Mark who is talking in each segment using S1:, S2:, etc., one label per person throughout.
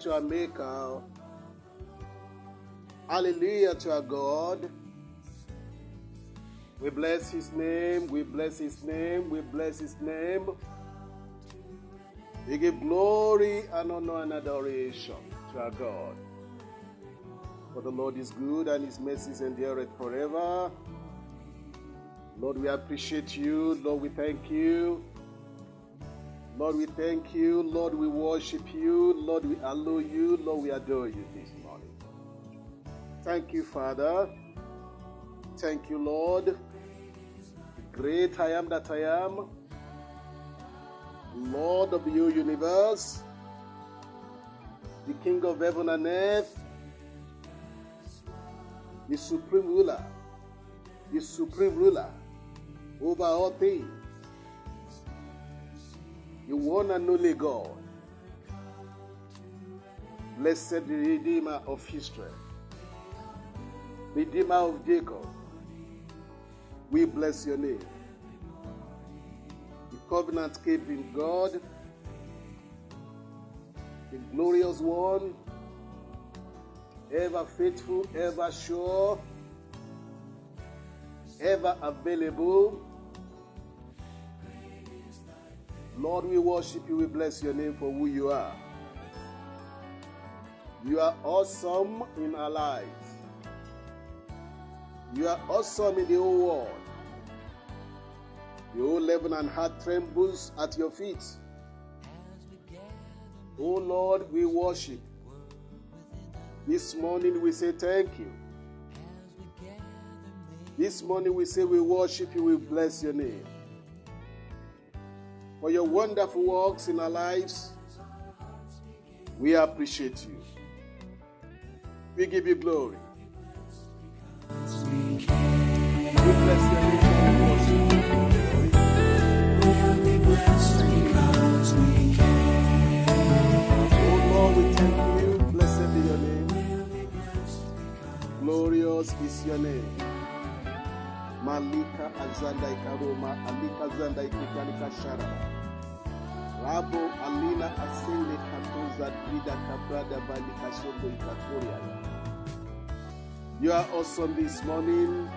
S1: To our Maker. Hallelujah to our God. We bless His name. We bless His name. We bless His name. We give glory and honor and adoration to our God. For the Lord is good and His mercies endureth forever. Lord, we appreciate you. Lord, we thank you. Lord, we thank you. Lord, we worship you. Lord, we allow you. Lord, we adore you this morning. Thank you, Father. Thank you, Lord. The great I am that I am. Lord of the universe. The King of heaven and earth. The supreme ruler. The supreme ruler over all things. The one and only God. Blessed Redeemer of Israel. Redeemer of Jacob. We bless your name. The covenant keeping God. The glorious one. Ever faithful, ever sure ever available. Lord, we worship you. We bless your name for who you are. You are awesome in our lives. You are awesome in the whole world. The whole Lebanon heart trembles at your feet. Oh Lord, we worship. This morning we say thank you. This morning we say we worship you, we bless your name. For your wonderful works in our lives, we appreciate you. We give you glory. We bless your name Oh. Glorious is your name. Malika Azanda Ikaroma, Alika Zanda Ikutalika Sharaba. Rabo Sogo Ikatoria. You are awesome this morning.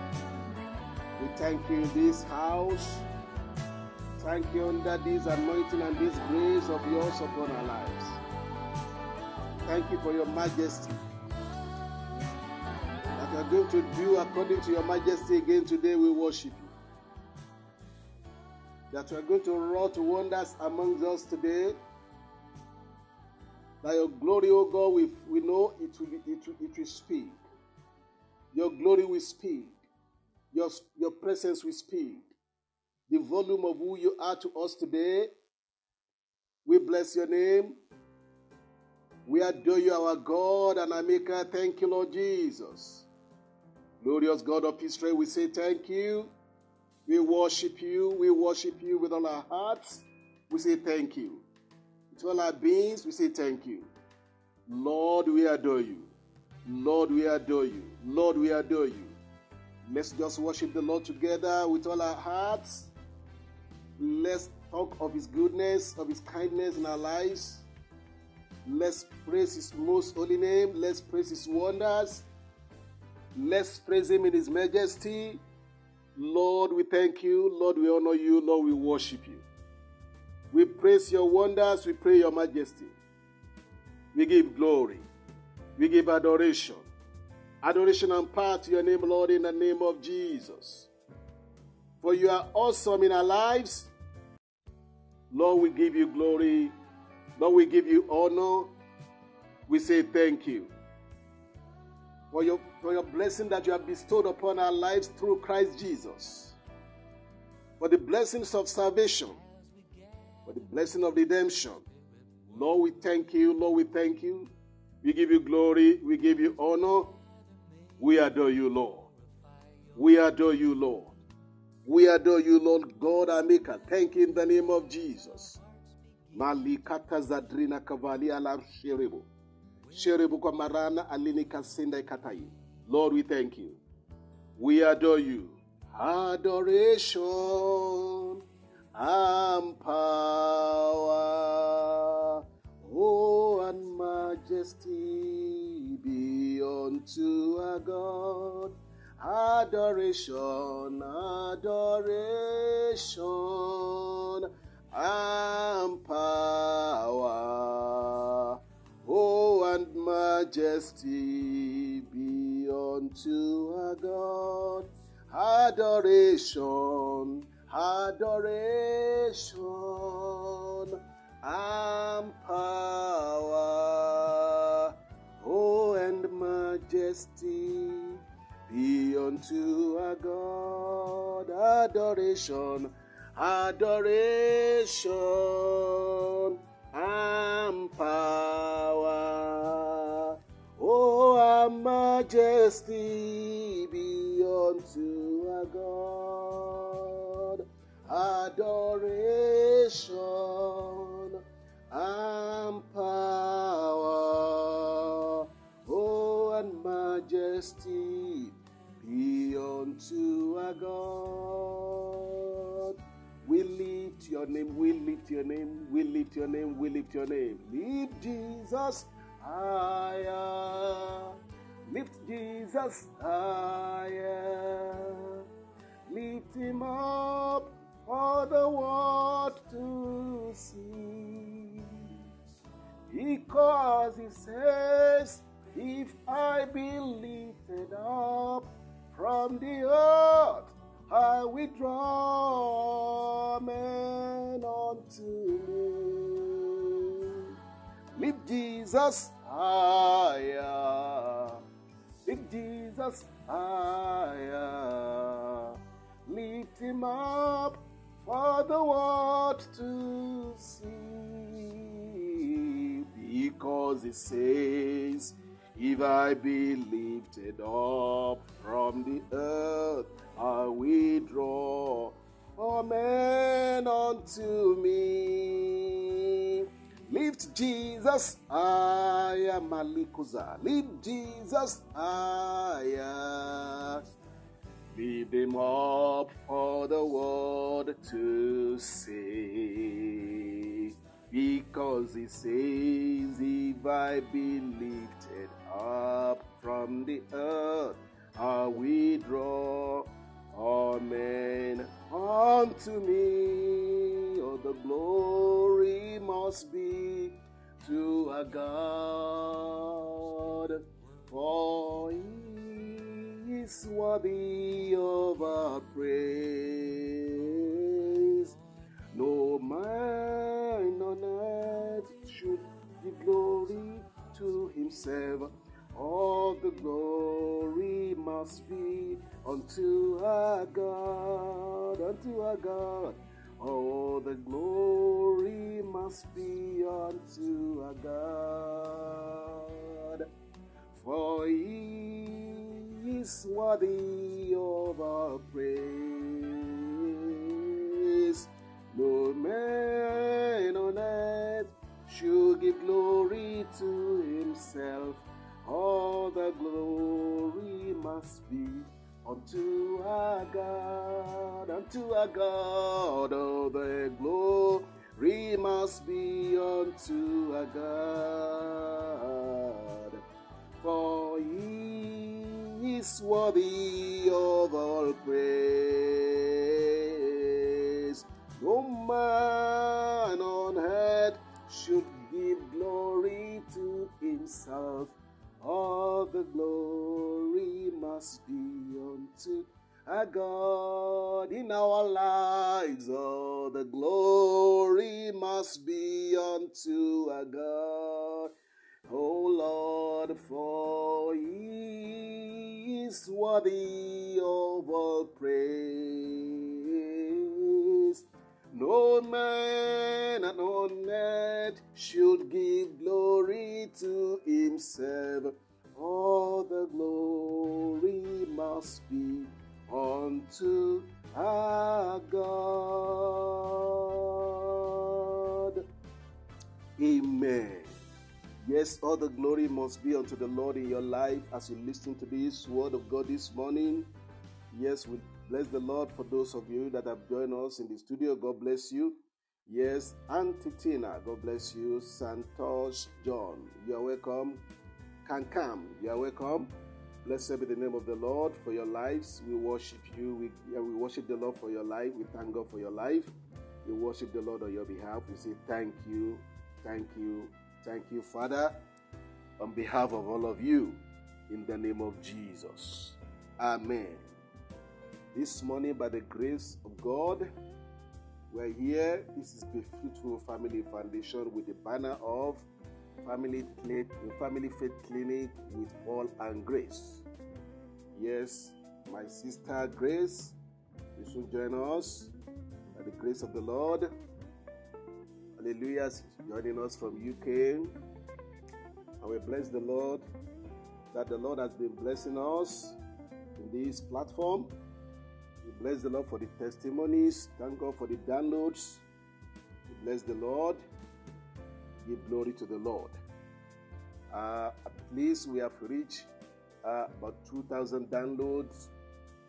S1: We thank you in this house. Thank you under this anointing and this grace of yours upon our lives. Thank you for your majesty that you are going to do according to your majesty again today. We worship you. That you are going to wrought wonders among us today. That your glory, O God, we, we know it will, be, it, will, it will speak. Your glory will speak. Your, your presence will speak. The volume of who you are to us today. We bless your name. We adore you, our God and our Maker. Thank you, Lord Jesus. Glorious God of Israel, we say thank you. We worship you. We worship you with all our hearts. We say thank you. With all our beings, we say thank you. Lord, we adore you. Lord, we adore you. Lord, we adore you. Let's just worship the Lord together with all our hearts. Let's talk of His goodness, of His kindness in our lives. Let's praise His most holy name. Let's praise His wonders. Let's praise Him in His majesty. Lord, we thank you. Lord, we honor you. Lord, we worship you. We praise your wonders. We pray your majesty. We give glory. We give adoration. Adoration and power to your name, Lord, in the name of Jesus. For you are awesome in our lives. Lord, we give you glory. Lord, we give you honor. We say thank you for your, for your blessing that you have bestowed upon our lives through Christ Jesus. For the blessings of salvation, for the blessing of redemption. Lord, we thank you. Lord, we thank you. We give you glory. We give you honor. We adore you, Lord. We adore you, Lord. We adore you, Lord God, our Maker. Thank you in the name of Jesus. Malikata zadrina kavali ala sherebo. Lord, we thank you. We adore you. Adoration and power, oh, and majesty be unto our God. Adoration, adoration, and power, majesty be unto our God. Adoration, adoration, and power, oh, and majesty be unto our God. Adoration, adoration, and power, majesty be unto our God. Adoration and power, oh, and majesty be unto our God. We lift your name, we lift your name, we lift your name, we lift your name. Lift Jesus higher. Lift Jesus higher. Lift him up for the world to see. Because he says, if I be lifted up from the earth, I withdraw men unto me. Lift Jesus higher. Lift Jesus higher. Lift him up for the world to see. Because he says, if I be lifted up from the earth, I will draw all men unto me. Lift Jesus higher, Malikuza. Lift Jesus higher. Lift him up for the world to see. Because he says, if I be lifted up from the earth, I will draw all men unto me. Oh, the glory must be to our God, for he is worthy of our praise. No man on earth should give glory to himself. All the glory must be unto our God, unto our God. All the glory must be unto our God. For he is worthy of our praise. No man on earth should give glory to himself. All the glory must be unto our God, unto our God. All the glory must be unto our God. For he is worthy of all praise. No man on earth should give glory to himself. All the glory must be unto our God in our lives. All the glory must be unto our God. O Lord, for he is worthy of all praise. No man and on earth should give glory to himself. All the glory must be unto our God. Amen. Yes, all the glory must be unto the Lord in your life as you listen to this word of God this morning. Yes, we bless the Lord for those of you that have joined us in the studio. God bless you. Yes, Auntie Tina, God bless you. Santosh John, you are welcome. Kankam, you are welcome. Blessed be the name of the Lord for your lives. We worship you. We, yeah, we worship the Lord for your life. We thank God for your life. We worship the Lord on your behalf. We say thank you, thank you, Thank you, Father, on behalf of all of you, in the name of Jesus. Amen. This morning, by the grace of God, we're here. This is the Fruitful Family Foundation with the banner of Family, Family Faith Clinic with all and grace. Yes, my sister Grace you should join us by the grace of the Lord. Hallelujah. Joining us from UK. And we bless the Lord that the Lord has been blessing us in this platform. We bless the Lord for the testimonies. Thank God for the downloads. We bless the Lord. Give glory to the Lord. Uh, at least we have reached uh, about 2,000 downloads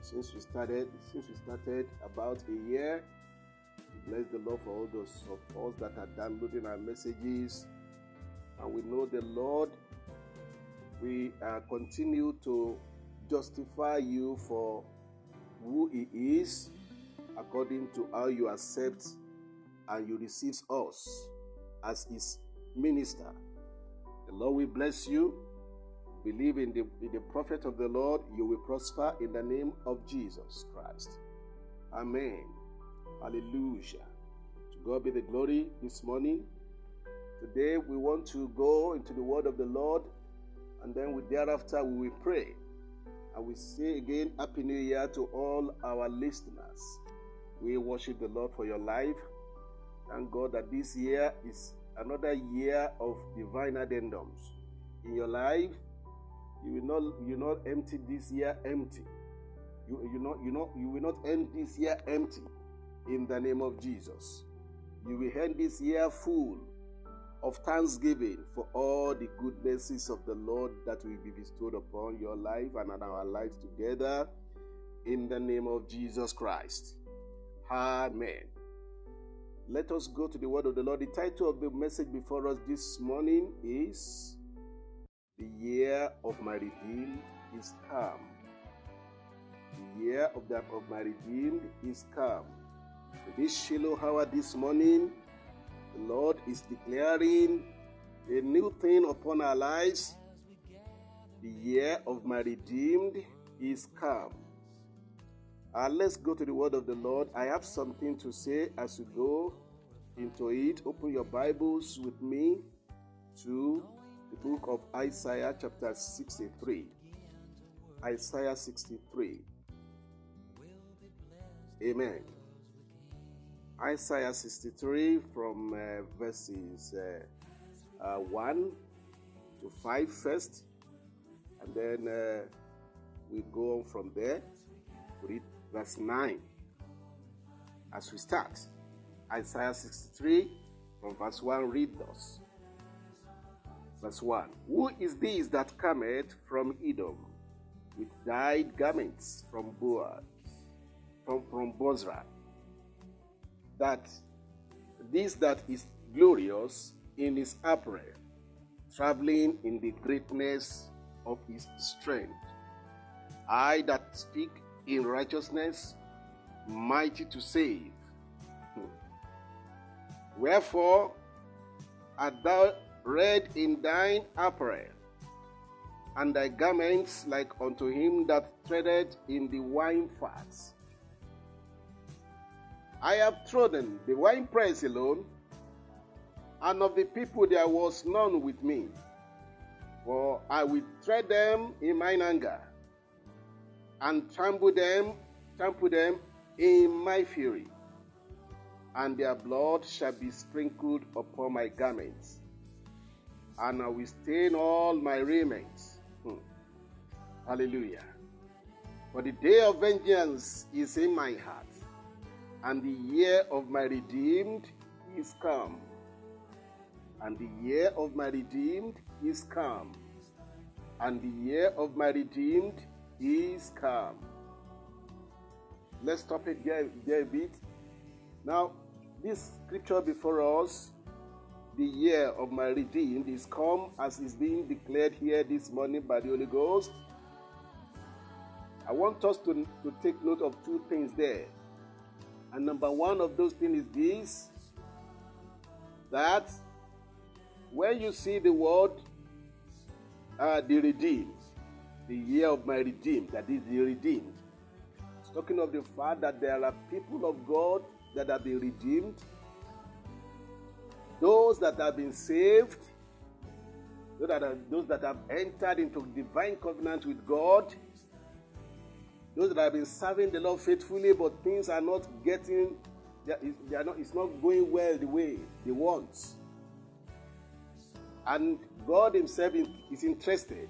S1: since we started. Since we started about a year Bless the Lord for all those of us that are downloading our messages. And we know the Lord we uh, continue to justify you for who He is according to how you accept and you receive us as His minister. The Lord will bless you. Believe in the, in the prophet of the Lord, you will prosper in the name of Jesus Christ. Amen. Hallelujah. To God be the glory this morning. Today we want to go into the word of the Lord and then we, thereafter we will pray. We say again, Happy New Year to all our listeners. We worship the Lord for your life. Thank God that this year is another year of divine addendums. In your life, you will not you will not empty this year empty. You you not you know you will not end this year empty in the name of Jesus. You will end this year full of thanksgiving for all the goodnesses of the Lord that will be bestowed upon your life and on our lives together in the name of Jesus Christ. Amen. Let us go to the word of the Lord. The title of the message before us this morning is The Year of My Redeemed is Come. The year of, that of my redeemed is come. This Shiloh hour this morning, the Lord is declaring a new thing upon our lives. The year of my redeemed is come. Let's go to the word of the Lord. I have something to say as you go into it. Open your Bibles with me to the book of Isaiah, chapter 63. Isaiah 63. Amen. Isaiah 63 from uh, verses uh, uh, 1 to 5 first, and then uh, we go on from there read verse 9. As we start, Isaiah 63 from verse 1 read thus. Verse 1 Who is this that cometh from Edom with dyed garments from Boaz, from, from Bozrah? That this that is glorious in his apparel, traveling in the greatness of his strength. I that speak in righteousness, mighty to save. Hmm. Wherefore art thou red in thine apparel, and thy garments like unto him that treadeth in the wine fats? I have trodden the winepress alone, and of the people there was none with me. For I will tread them in mine anger, and trample them, trample them in my fury, and their blood shall be sprinkled upon my garments, and I will stain all my raiment. Hmm. Hallelujah. For the day of vengeance is in my heart and the year of my redeemed is come. And the year of my redeemed is come, and the year of my redeemed is come. Let's stop it there, there a bit. Now, this scripture before us, the year of my redeemed, is come as is being declared here this morning by the Holy Ghost. I want us to, to take note of two things there. And number one of those things is this that when you see the word uh, the redeemed, the year of my redeemed, that is the redeemed, it's talking of the fact that there are people of God that have been redeemed, those that have been saved, those that, are, those that have entered into divine covenant with God, those that have been serving the Lord faithfully, but things are not getting, they are not, it's not going well the way they want. And God Himself is interested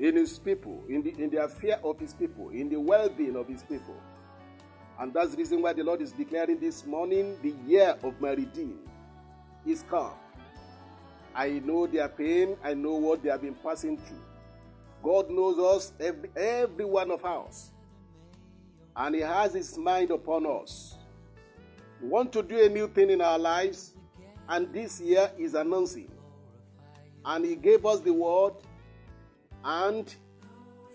S1: in His people, in the, in the affair of His people, in the well being of His people. And that's the reason why the Lord is declaring this morning the year of my redeemed is come. I know their pain, I know what they have been passing through. God knows us, every, every one of us. And He has His mind upon us. We want to do a new thing in our lives, and this year is announcing. And He gave us the word, and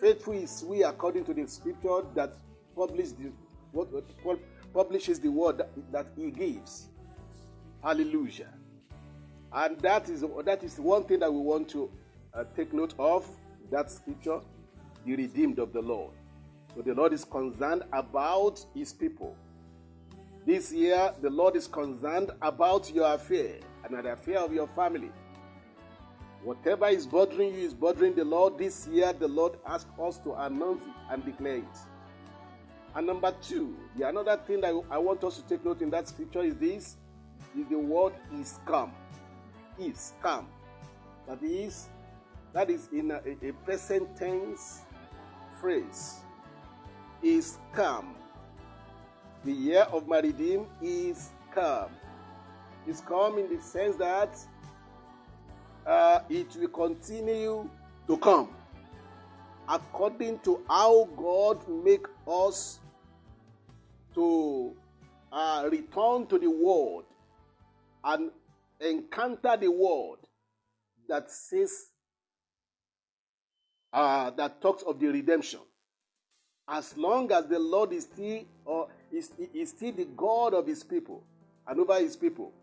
S1: faithful is we according to the scripture that publishes the, what, what, publishes the word that, that He gives. Hallelujah. And that is, that is one thing that we want to uh, take note of that scripture, the redeemed of the Lord. So the Lord is concerned about his people. This year, the Lord is concerned about your affair and the affair of your family. Whatever is bothering you is bothering the Lord. This year, the Lord asks us to announce it and declare it. And number two, the another thing that I want us to take note in that scripture is this: is the word is come. Is come. That is, that is in a, a present tense phrase. Is come. The year of my redeem is come. Is come in the sense that uh, it will continue to come according to how God make us to uh, return to the world and encounter the world that says uh, that talks of the redemption. As long as the Lord is still or is, is still the God of his people and over his people,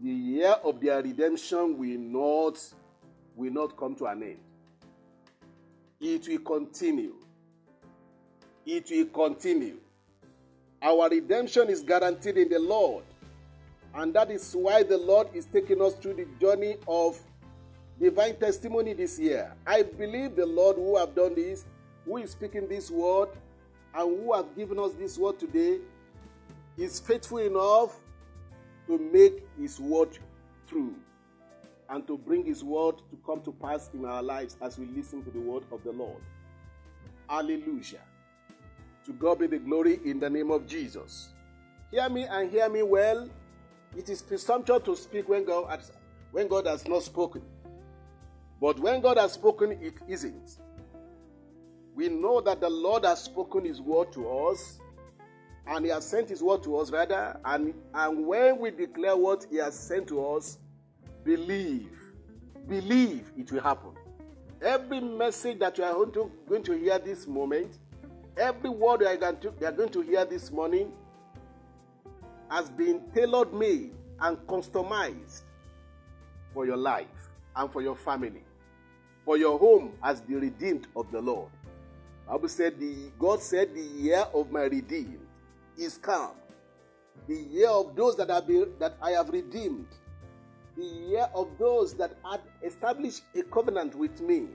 S1: the year of their redemption will not will not come to an end. It will continue. It will continue. Our redemption is guaranteed in the Lord. And that is why the Lord is taking us through the journey of divine testimony this year. I believe the Lord who have done this, who is speaking this word, and who have given us this word today, is faithful enough to make his word true and to bring his word to come to pass in our lives as we listen to the word of the Lord. Hallelujah. To God be the glory in the name of Jesus. Hear me and hear me well. It is presumptuous to speak when God has, when God has not spoken. But when God has spoken, it isn't. We know that the Lord has spoken His word to us, and He has sent His word to us, rather. And, and when we declare what He has sent to us, believe. Believe it will happen. Every message that you are going to, hear this moment, every word you are, going to, you are going to hear this morning, has been tailored made and customized for your life and for your family for your home as the redeemed of the Lord. Bible said the God said the year of my redeemed is come. The year of those that have been, that I have redeemed. The year of those that had established a covenant with me.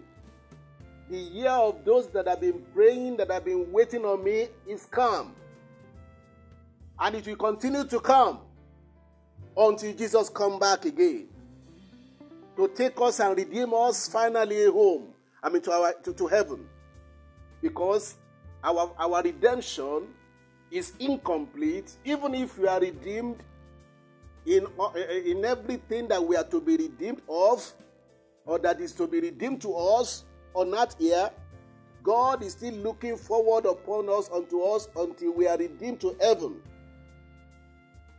S1: The year of those that have been praying, that have been waiting on me is come. And it will continue to come until Jesus come back again to take us and redeem us finally home. I mean, to, our, to, to heaven. Because our, our redemption is incomplete, even if we are redeemed in, uh, in everything that we are to be redeemed of, or that is to be redeemed to us on earth here, God is still looking forward upon us unto us until we are redeemed to heaven.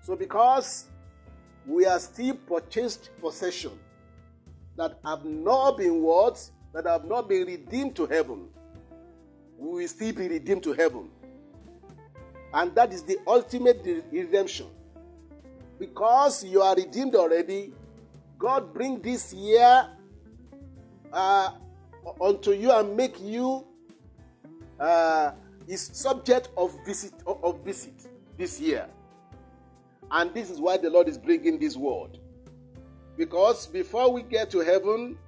S1: So, because we are still purchased possession that have not been what? That have not been redeemed to heaven. We will still be redeemed to heaven. And that is the ultimate redemption. Because you are redeemed already, God bring this year uh, unto you and make you uh, is subject of visit of visit this year. And this is why the Lord is bringing this word. Because before we get to heaven,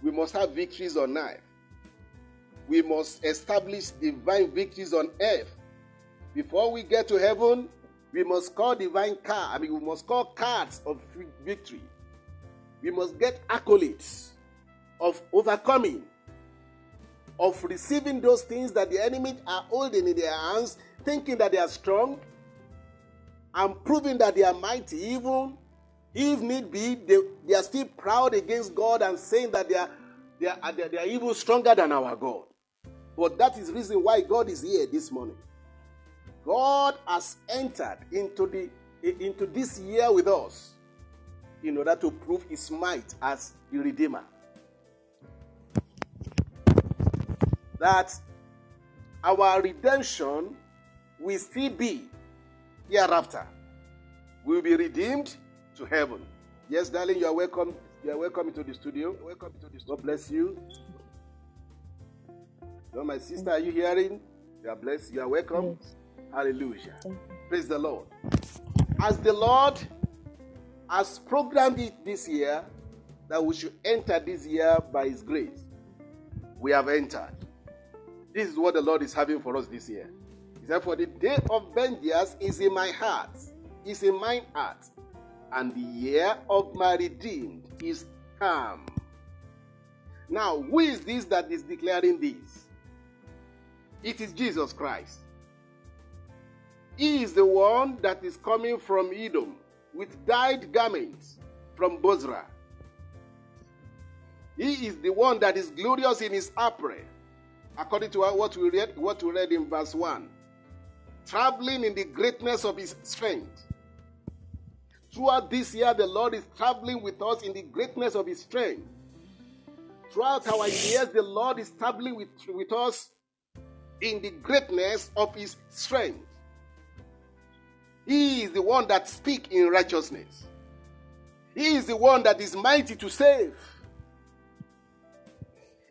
S1: we must have victories on earth. We must establish divine victories on earth. Before we get to heaven, we must call divine card. I mean, we must call cards of victory. We must get accolades of overcoming, of receiving those things that the enemy are holding in their hands, thinking that they are strong, and proving that they are mighty, even if need be, they, they are still proud against God and saying that they are, they, are, they are even stronger than our God. But that is the reason why God is here this morning. God has entered into, the, into this year with us in order to prove his might as the Redeemer. That our redemption will still be hereafter. We will be redeemed to heaven. Yes, darling, you are welcome. You are welcome to the studio. Welcome to the studio. God bless you. So, my sister, are you hearing? You are blessed. You are welcome. Yes. Hallelujah. Praise the Lord. As the Lord has programmed it this year, that we should enter this year by His grace, we have entered. This is what the Lord is having for us this year. He said, For the day of vengeance is in my heart is in mine heart, and the year of my redeemed is come. Now, who is this that is declaring this? It is Jesus Christ. He is the one that is coming from Edom with dyed garments from Bozrah. He is the one that is glorious in his apparel, according to what we read, what we read in verse 1. Traveling in the greatness of his strength Throughout this year, the Lord is traveling with us in the greatness of His strength. Throughout our years, the Lord is traveling with, with us in the greatness of His strength. He is the one that speaks in righteousness. He is the one that is mighty to save.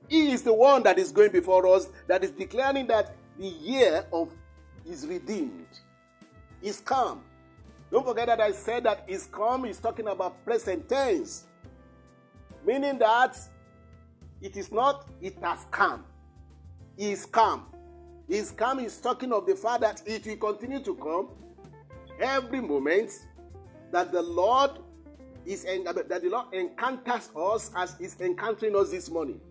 S1: He is the one that is going before us, that is declaring that the year of is redeemed, is come. Don't forget that I said that is come is talking about present tense. Meaning that it is not it has come. Is come. Is come is talking of the fact that it will continue to come every moment that the Lord is that the Lord encounters us as is encountering us this morning.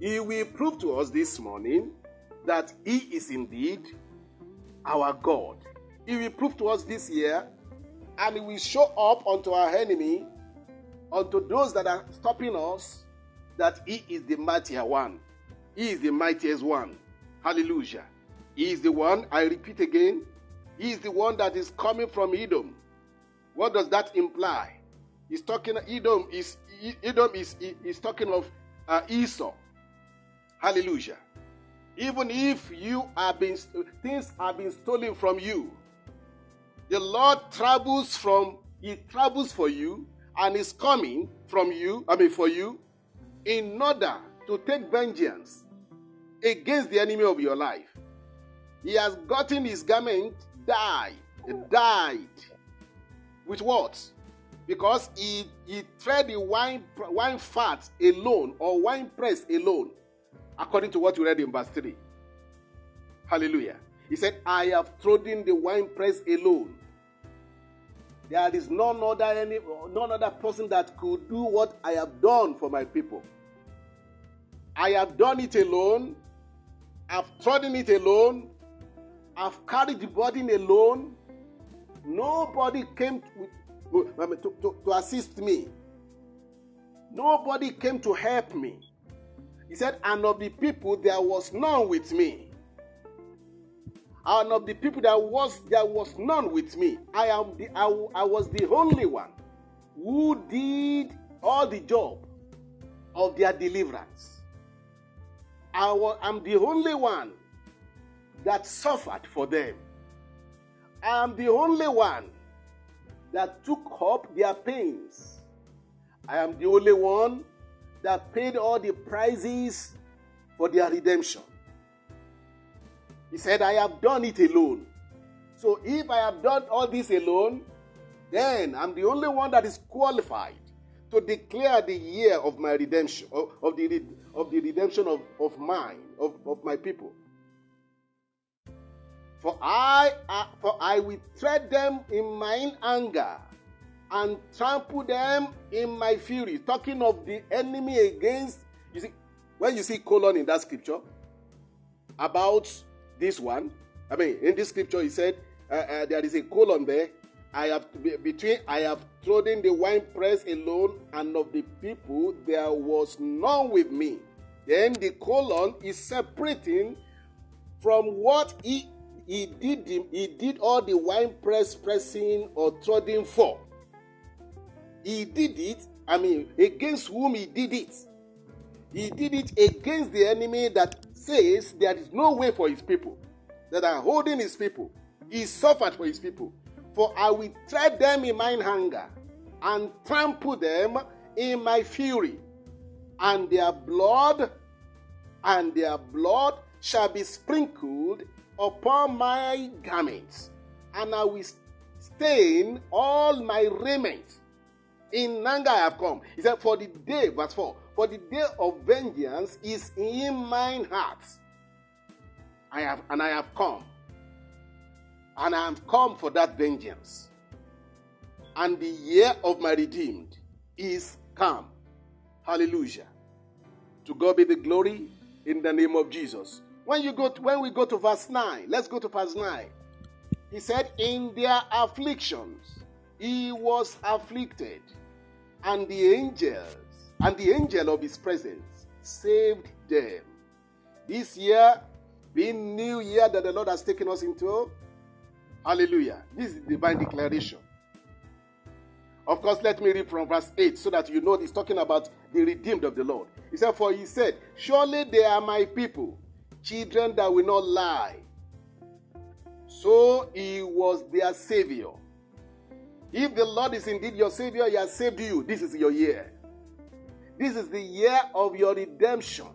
S1: He will prove to us this morning that He is indeed our God. He will prove to us this year, and He will show up unto our enemy, unto those that are stopping us, that He is the mightier one. He is the mightiest one. Hallelujah. He is the one, I repeat again, He is the one that is coming from Edom. What does that imply? He's talking, Edom is, Edom is, is talking of uh, Esau. Hallelujah. Even if you have been, things have been stolen from you, the Lord travels from, He travels for you and is coming from you, I mean for you, in order to take vengeance against the enemy of your life. He has gotten his garment dyed, dyed. With what? Because he, he tread the wine, wine fat alone or wine press alone, according to what you read in verse 3. Hallelujah. He said, I have trodden the wine press alone. There is none other, any, none other person that could do what I have done for my people. I have done it alone. I've trodden it alone. I've carried the burden alone. Nobody came to, to, to, to assist me. Nobody came to help me. He said, And of the people there was none with me. And of the people that was there was none with me. I am the I, I was the only one who did all the job of their deliverance. I was, I'm the only one that suffered for them. I am the only one that took up their pains. I am the only one that paid all the prices for their redemption. He said, I have done it alone. So if I have done all this alone, then I'm the only one that is qualified to declare the year of my redemption, of, of the, of the redemption of, of mine, of, of my people. For I, uh, for I will tread them in mine anger and trample them in my fury. Talking of the enemy against, you see, when you see colon in that scripture about this one, I mean, in this scripture, he said uh, uh, there is a colon there. I have between I have trodden the wine press alone, and of the people there was none with me. Then the colon is separating from what he he did he did all the wine press pressing or trodden for. He did it, I mean, against whom he did it. He did it against the enemy that says there is no way for his people, that are holding his people. He suffered for his people. For I will tread them in mine anger and trample them in my fury, and their blood and their blood shall be sprinkled upon my garments, and I will stain all my raiment. In anger I have come. He said, For the day, verse 4, for the day of vengeance is in mine heart. I have and I have come. And I have come for that vengeance. And the year of my redeemed is come. Hallelujah. To God be the glory in the name of Jesus. When you go to, when we go to verse 9, let's go to verse 9. He said, In their afflictions he was afflicted, and the angels and the angel of his presence saved them. This year, being new year that the Lord has taken us into, hallelujah. This is the divine declaration. Of course, let me read from verse 8 so that you know he's talking about the redeemed of the Lord. He said, For he said, Surely they are my people children that will not lie. So he was their savior. If the Lord is indeed your savior, he has saved you. This is your year. This is the year of your redemption.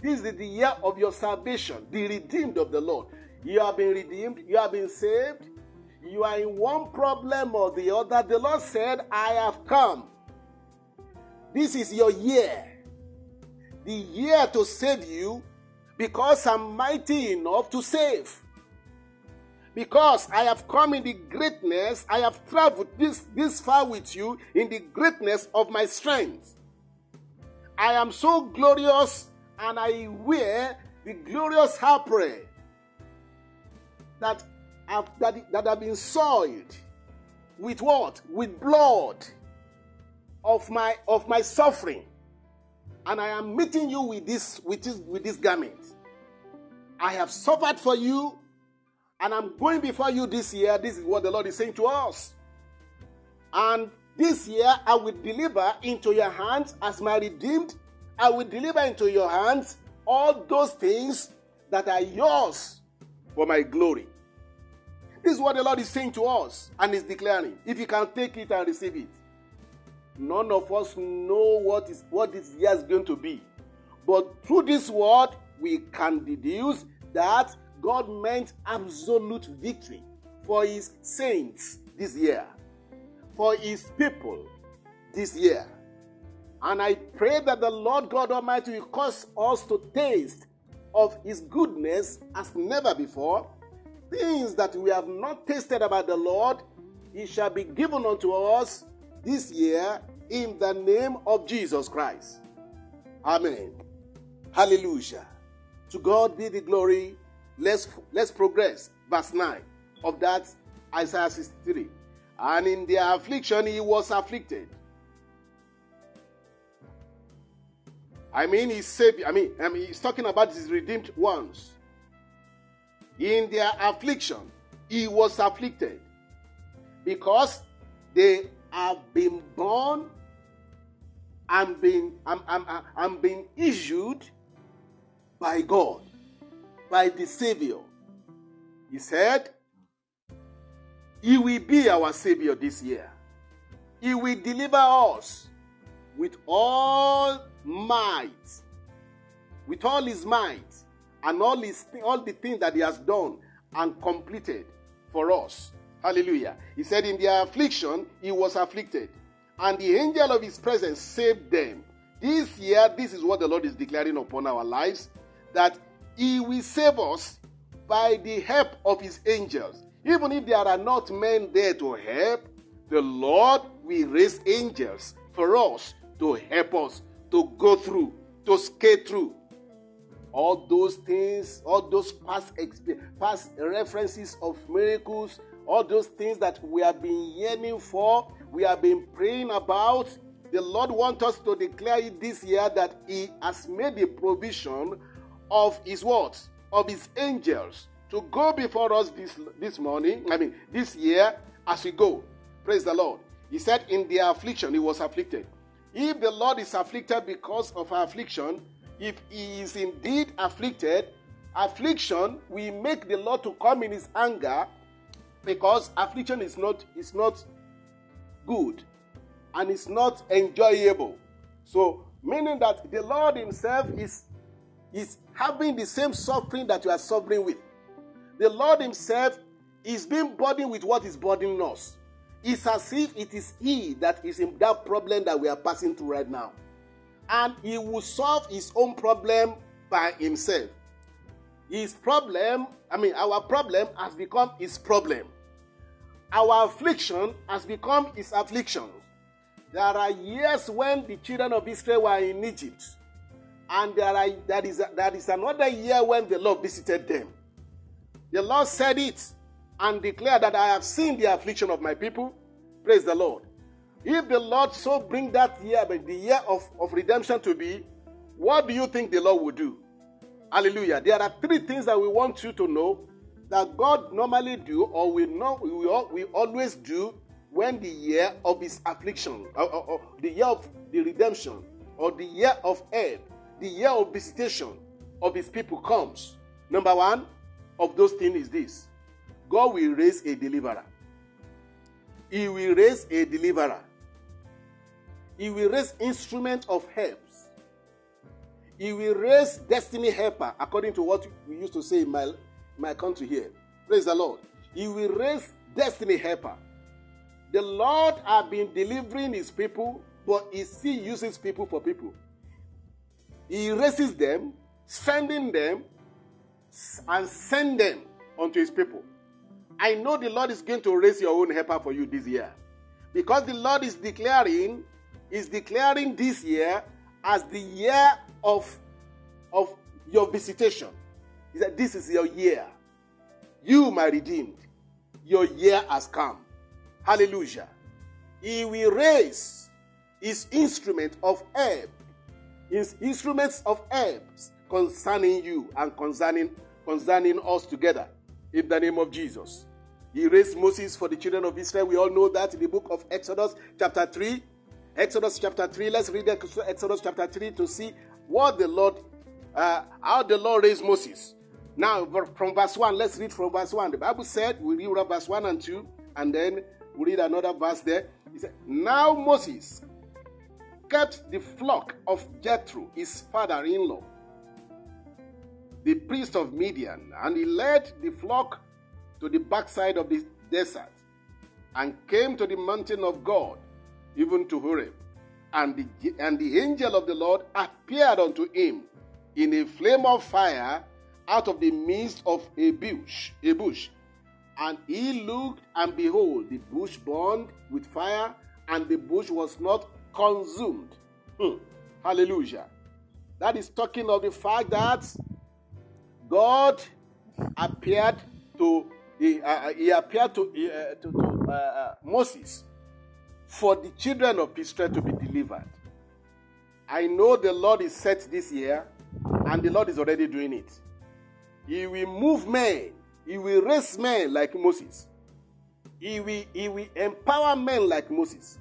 S1: This is the year of your salvation, the redeemed of the Lord. You have been redeemed, you have been saved. You are in one problem or the other. The Lord said, I have come. This is your year. The year to save you because I'm mighty enough to save. Because I have come in the greatness, I have traveled this, this far with you in the greatness of my strength. I am so glorious and I wear the glorious apparel that have, that, that have been soiled with what? With blood of my of my suffering and I am meeting you with this with this with this garment. I have suffered for you, and I'm going before you this year. This is what the Lord is saying to us. And this year I will deliver into your hands as my redeemed. I will deliver into your hands all those things that are yours for my glory. This is what the Lord is saying to us and is declaring. If you can take it and receive it. None of us know what is what this year is going to be. But through this word, we can deduce that God meant absolute victory for his saints this year, for his people this year. And I pray that the Lord God Almighty will cause us to taste of his goodness as never before. Things that we have not tasted about the Lord, he shall be given unto us this year in the name of Jesus Christ. Amen. Hallelujah. To God be the glory. Let's let's progress. Verse 9 of that Isaiah 63. And in their affliction he was afflicted. I mean, his savior. I mean, I mean, he's talking about his redeemed ones. In their affliction, he was afflicted because they have been born and been and been issued by God, by the Savior. He said, He will be our Savior this year. He will deliver us with all might, with all His might, and all, his, all the things that He has done and completed for us. Hallelujah. He said, In their affliction, He was afflicted, and the angel of His presence saved them. This year, this is what the Lord is declaring upon our lives that He will save us by the help of His angels. Even if there are not men there to help, the Lord will raise angels for us to help us to go through, to skate through. All those things, all those past, past references of miracles, all those things that we have been yearning for, we have been praying about. The Lord wants us to declare it this year that He has made the provision of his words, of his angels to go before us this, this morning, I mean, this year as we go. Praise the Lord. He said, In their affliction, he was afflicted. If the Lord is afflicted because of our affliction, if he is indeed afflicted, affliction will make the Lord to come in his anger because affliction is not, is not good and it's not enjoyable. So, meaning that the Lord Himself is is having the same suffering that you are suffering with. The Lord Himself is being burdened with what is burdening us. It's as if it is He that is in that problem that we are passing through right now. And He will solve His own problem by Himself. His problem, I mean, our problem has become His problem. Our affliction has become His affliction. There are years when the children of Israel were in Egypt and there, are, there, is, there is another year when the Lord visited them. The Lord said it and declared that I have seen the affliction of my people. Praise the Lord. If the Lord so bring that year, the year of, of redemption to be, what do you think the Lord will do? Hallelujah. There are three things that we want you to know that God normally do or we know we, always do when the year of his affliction or, or, or the year of the redemption or the year of help the year of visitation of his people comes, number one of those things is this God will raise a deliverer. He will raise a deliverer. He will raise instrument of helps. He will raise destiny helper, according to what we used to say in my, my country here. Praise the Lord. He will raise destiny helper. The Lord has been delivering his people, but he still uses people for people. He raises them, sending them, and send them unto his people. I know the Lord is going to raise your own helper for you this year. Because the Lord is declaring, is declaring this year as the year of, of your visitation. He said, This is your year. You, my redeemed, your year has come. Hallelujah. He will raise his instrument of help his instruments of helps concerning you and concerning concerning us together in the name of Jesus. He raised Moses for the children of Israel. We all know that in the book of Exodus, chapter 3. Exodus chapter 3. Let's read Exodus chapter 3 to see what the Lord, uh, how the Lord raised Moses. Now, from verse 1, let's read from verse 1. The Bible said, we read verse 1 and 2, and then we read another verse there. He said, Now Moses kept the flock of Jethro, his father in law, the priest of Midian, and he led the flock to the backside of the desert and came to the mountain of God, even to Horeb. And the, and the angel of the Lord appeared unto him in a flame of fire out of the midst of a bush, a bush. And he looked, and behold, the bush burned with fire, and the bush was not consumed. Hmm. Hallelujah. That is talking of the fact that God appeared to he, uh, he appeared to, uh, to, to uh, uh, Moses for the children of Israel to be delivered. I know the Lord is set this year, and the Lord is already doing it. He will move men, He will raise men like Moses. He will, he will empower men like Moses.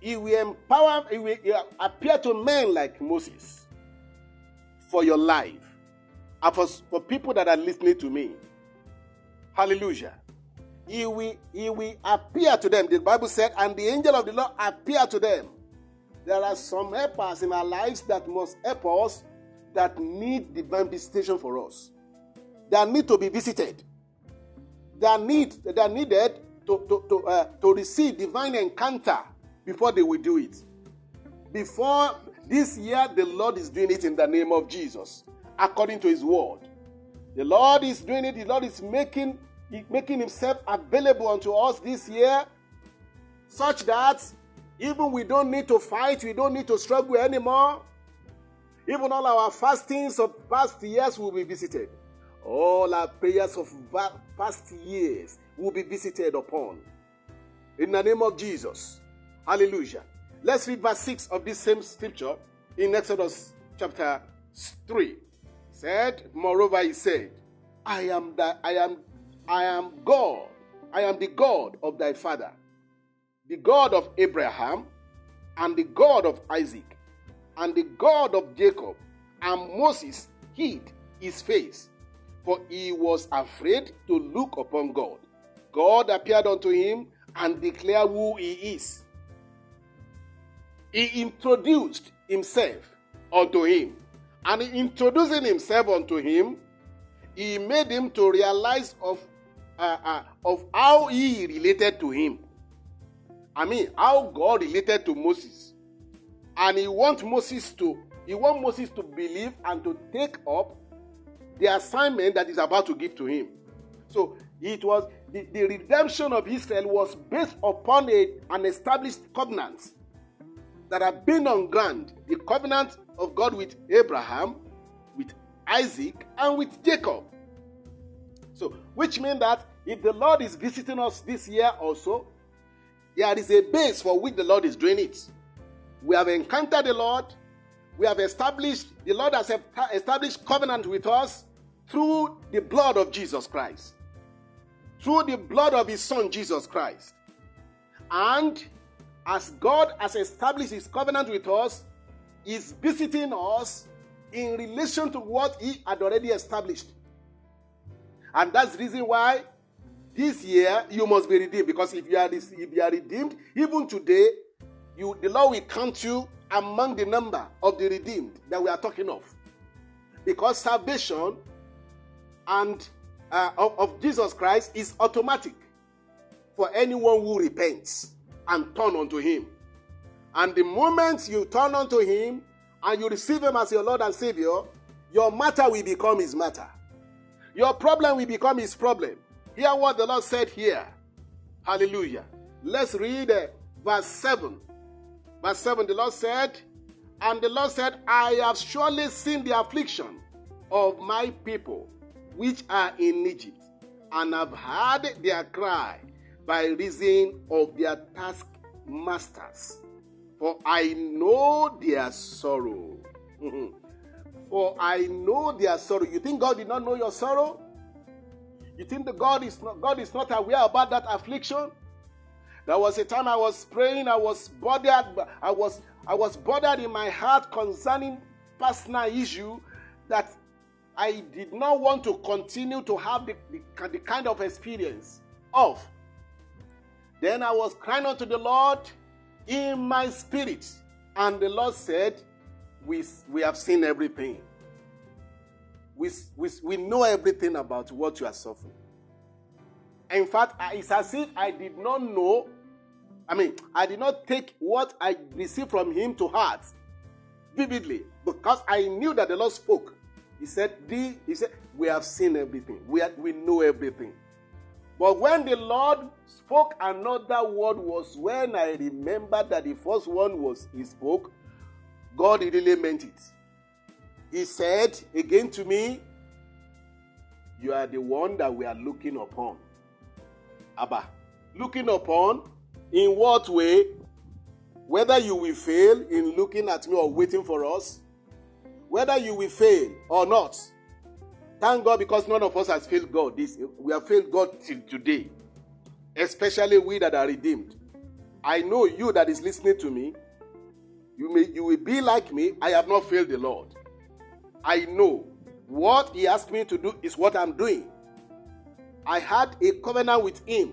S1: He will empower, he will appear to men like Moses for your life and for, for people that are listening to me. Hallelujah. He will, he will appear to them. The Bible said, and the angel of the Lord appeared to them. There are some helpers in our lives that must help us that need divine visitation for us. That need to be visited. That need that needed to, to, to, uh, to receive divine encounter before they will do it. Before this year, the Lord is doing it in the name of Jesus, according to His word. The Lord is doing it. The Lord is making, making Himself available unto us this year, such that even we don't need to fight, we don't need to struggle anymore. Even all our fastings of past years will be visited. All our prayers of past years will be visited upon. In the name of Jesus. Hallelujah. Let's read verse 6 of this same scripture in Exodus chapter 3. Said, moreover, he said, I am the I am I am God. I am the God of thy father, the God of Abraham, and the God of Isaac, and the God of Jacob. And Moses hid his face, for he was afraid to look upon God. God appeared unto him and declared who he is. He introduced himself unto him. And introducing himself unto him, he made him to realize of, uh, uh, of how he related to him. I mean, how God related to Moses. And he wants Moses to he wants Moses to believe and to take up the assignment that is about to give to him. So it was the, the redemption of Israel was based upon a, an established covenant that had been on ground. The covenant of God with Abraham, with Isaac, and with Jacob. So, which means that if the Lord is visiting us this year also, there is a base for which the Lord is doing it. We have encountered the Lord. We have established, the Lord has established covenant with us through the blood of Jesus Christ through the blood of his son Jesus Christ. And as God has established his covenant with us, is visiting us in relation to what he had already established. And that's the reason why this year you must be redeemed. Because if you are if you are redeemed, even today, you the Lord will count you among the number of the redeemed that we are talking of. Because salvation and uh, of, of Jesus Christ is automatic for anyone who repents and turn unto Him. And the moment you turn unto Him and you receive Him as your Lord and Savior, your matter will become His matter. Your problem will become His problem. Hear what the Lord said here. Hallelujah. Let's read uh, verse 7. Verse 7 the Lord said, And the Lord said, I have surely seen the affliction of my people which are in Egypt, and have heard their cry by reason of their taskmasters. For I know their sorrow. For I know their sorrow. You think God did not know your sorrow? You think the God is not God is not aware about that affliction? There was a time I was praying, I was bothered, I was I was bothered in my heart concerning personal issue that I did not want to continue to have the, the, the kind of experience of. Then I was crying unto the Lord in my spirit. And the Lord said, We, we have seen everything. We, we, we know everything about what you are suffering. In fact, it's as if I did not know. I mean, I did not take what I received from Him to heart vividly because I knew that the Lord spoke. He said, he said, we have seen everything. We, have, we know everything. But when the Lord spoke another word was when I remembered that the first one was he spoke, God really meant it. He said again to me, You are the one that we are looking upon. Abba. Looking upon in what way? Whether you will fail in looking at me or waiting for us, whether you will fail or not, thank God because none of us has failed God. This we have failed God till today, especially we that are redeemed. I know you that is listening to me. You may you will be like me. I have not failed the Lord. I know what He asked me to do is what I'm doing. I had a covenant with Him.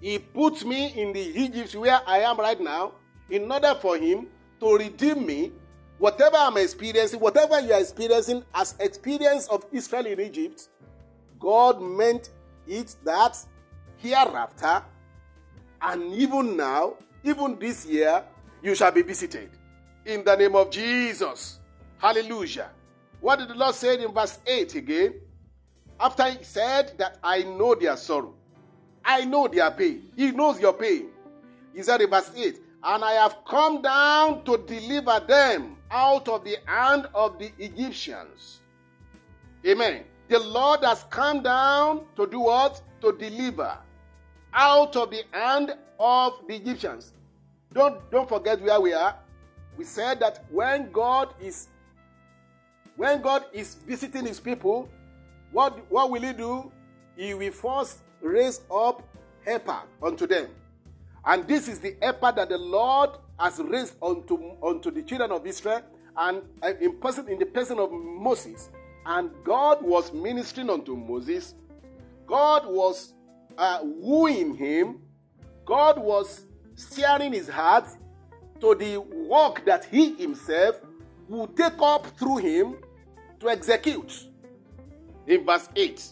S1: He put me in the Egypt where I am right now in order for Him to redeem me. Whatever I'm experiencing, whatever you are experiencing as experience of Israel in Egypt, God meant it that hereafter and even now, even this year, you shall be visited. In the name of Jesus. Hallelujah. What did the Lord say in verse 8 again? After he said that I know their sorrow, I know their pain. He knows your pain. He said in verse 8, And I have come down to deliver them out of the hand of the Egyptians. Amen. The Lord has come down to do what? To deliver out of the hand of the Egyptians. Don't, don't forget where we are. We said that when God is when God is visiting his people, what, what will he do? He will first raise up helper unto them. And this is the helper that the Lord has raised unto, unto the children of Israel and uh, in, person, in the person of Moses. And God was ministering unto Moses. God was uh, wooing him. God was steering his heart to the work that he himself would take up through him to execute. In verse 8,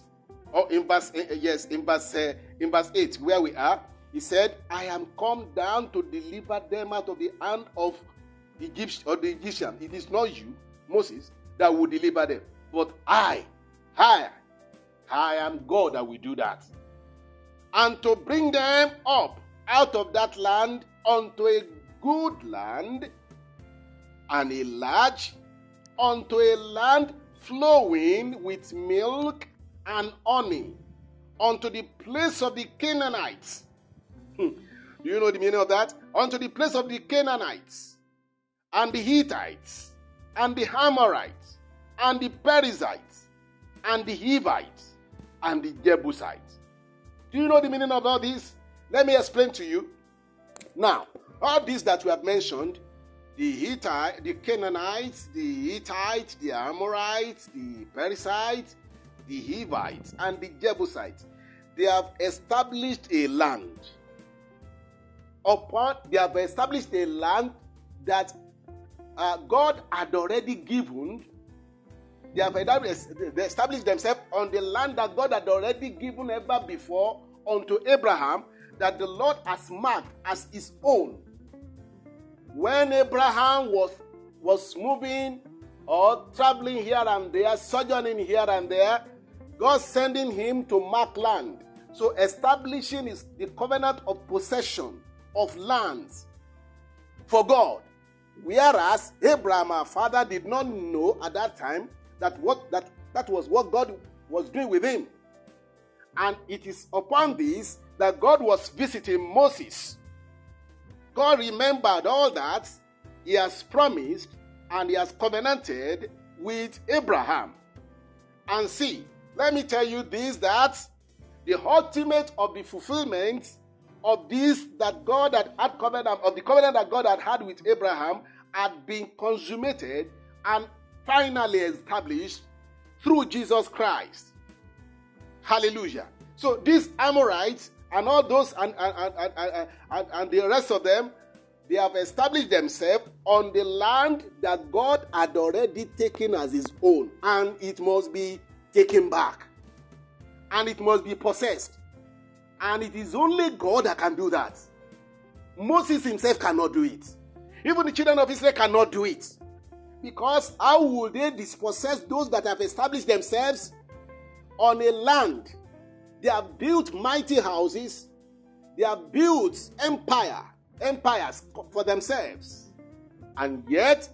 S1: or in verse, uh, yes, in verse, uh, in verse 8, where we are, he said, I am come down to deliver them out of the hand of the Egyptian or the Egyptian. It is not you, Moses, that will deliver them, but I, I, I am God that will do that. And to bring them up out of that land unto a good land and a large, unto a land flowing with milk and honey, unto the place of the Canaanites. Hmm. Do you know the meaning of that? Unto the place of the Canaanites, and the Hittites, and the Amorites, and the Perizzites, and the Hivites, and the Jebusites. Do you know the meaning of all this? Let me explain to you. Now, all these that we have mentioned the Hittite, the Canaanites, the Hittites, the Amorites, the Perizzites, the Hivites, and the Jebusites, they have established a land. Upon they have established a land that uh, God had already given. They have established themselves on the land that God had already given ever before unto Abraham, that the Lord has marked as his own when Abraham was, was moving or traveling here and there, sojourning here and there, God sending him to mark land. So establishing is the covenant of possession of lands for God. Whereas Abraham, our father, did not know at that time that what that, that was what God was doing with him. And it is upon this that God was visiting Moses God remembered all that he has promised and he has covenanted with Abraham. And see, let me tell you this that the ultimate of the fulfillment of this that God had had covenant of the covenant that God had had with Abraham had been consummated and finally established through Jesus Christ. Hallelujah. So these Amorites and all those and, and, and, and, and the rest of them, they have established themselves on the land that God had already taken as his own, and it must be taken back, and it must be possessed. And it is only God that can do that. Moses himself cannot do it. Even the children of Israel cannot do it. Because how will they dispossess those that have established themselves on a land they have built mighty houses. They have built empire, empires for themselves. And yet,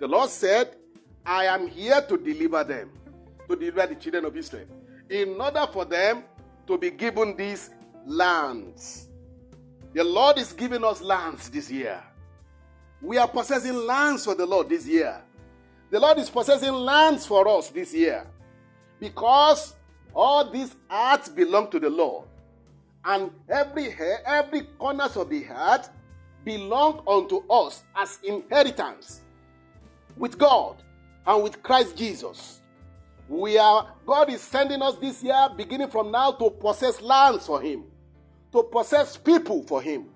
S1: the Lord said, I am here to deliver them, to deliver the children of Israel, in order for them to be given these lands. The Lord is giving us lands this year. We are possessing lands for the Lord this year. The Lord is possessing lands for us this year because all these earths belong to the Lord. And every hair, every corners of the earth belong unto us as inheritance with God and with Christ Jesus. We are God is sending us this year, beginning from now, to possess lands for Him, to possess people for Him,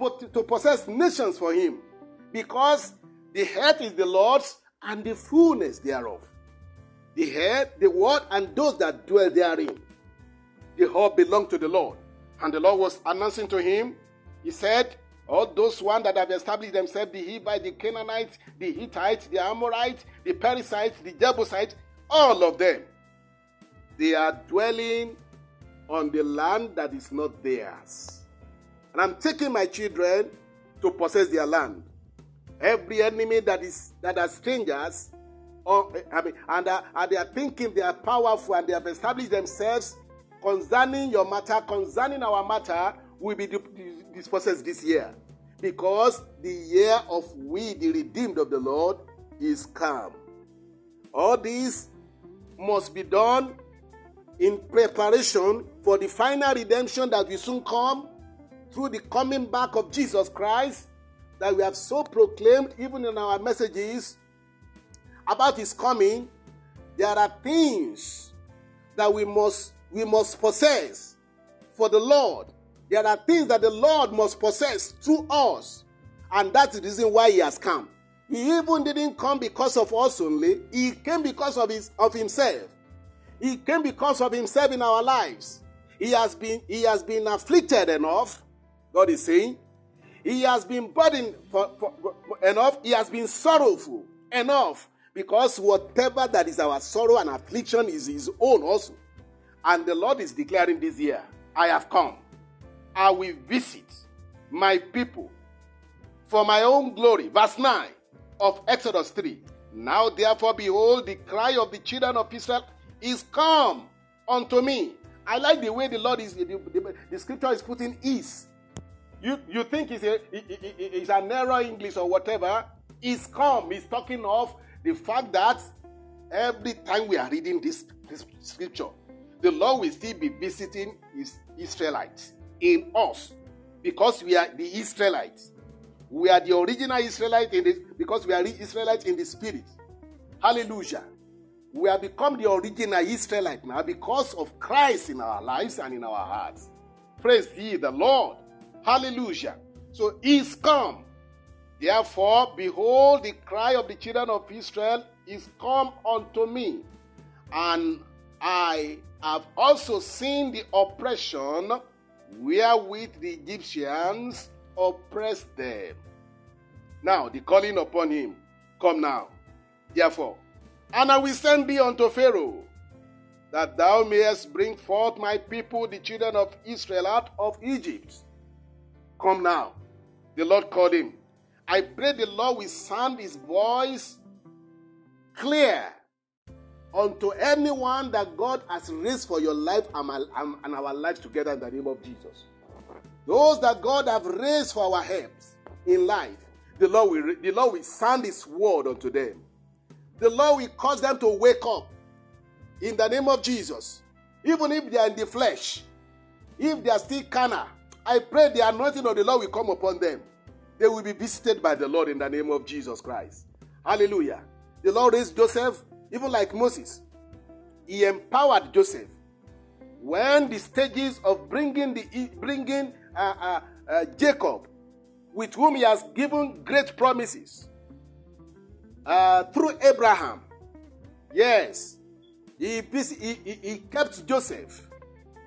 S1: to possess nations for Him, because the head is the Lord's and the fullness thereof. The head, the world, and those that dwell therein. The whole belong to the Lord. And the Lord was announcing to him, He said, all those ones that have established themselves, the Hivites, the Canaanites, the Hittites, the Amorites, the Perizzites, the Jebusites, all of them, they are dwelling on the land that is not theirs. And I'm taking my children to possess their land. Every enemy that is that are strangers, or, I mean, and, uh, and they are thinking they are powerful and they have established themselves concerning your matter, concerning our matter, will be dispossessed this year. Because the year of we, the redeemed of the Lord, is come. All this must be done in preparation for the final redemption that will soon come through the coming back of Jesus Christ that we have so proclaimed even in our messages about his coming there are things that we must we must possess for the Lord there are things that the Lord must possess through us. And that's the reason why He has come. He even didn't come because of us only, He came because of, his, of Himself. He came because of Himself in our lives. He has been, he has been afflicted enough, God is saying. He has been burdened for, for, for, enough. He has been sorrowful enough because whatever that is our sorrow and affliction is His own also. And the Lord is declaring this year, I have come. I will visit my people for my own glory. Verse 9 of Exodus 3. Now, therefore, behold, the cry of the children of Israel is come unto me. I like the way the Lord is, the, the, the scripture is putting is. You, you think it's, a, it's an error English or whatever. Is come. He's talking of the fact that every time we are reading this, this scripture, the Lord will still be visiting his Israelites in us because we are the Israelites. We are the original Israelites in this because we are Israelites in the spirit. Hallelujah. We have become the original Israelite now because of Christ in our lives and in our hearts. Praise ye the Lord. Hallelujah. So is come. Therefore, behold, the cry of the children of Israel is come unto me, and I have also seen the oppression wherewith the Egyptians oppressed them. Now, the calling upon him, come now. Therefore, and I will send thee unto Pharaoh, that thou mayest bring forth my people, the children of Israel, out of Egypt. Come now. The Lord called him. I pray the Lord will sound his voice clear unto anyone that God has raised for your life and, our lives together in the name of Jesus. Those that God have raised for our helps in life, the Lord will, the Lord will sound His word unto them. The Lord will cause them to wake up in the name of Jesus. Even if they are in the flesh, if they are still carnal, I pray the anointing of the Lord will come upon them. They will be visited by the Lord in the name of Jesus Christ. Hallelujah. The Lord raised Joseph even like Moses, he empowered Joseph. When the stages of bringing the bringing uh, uh, uh, Jacob, with whom he has given great promises, uh, through Abraham, yes, he, he, he kept Joseph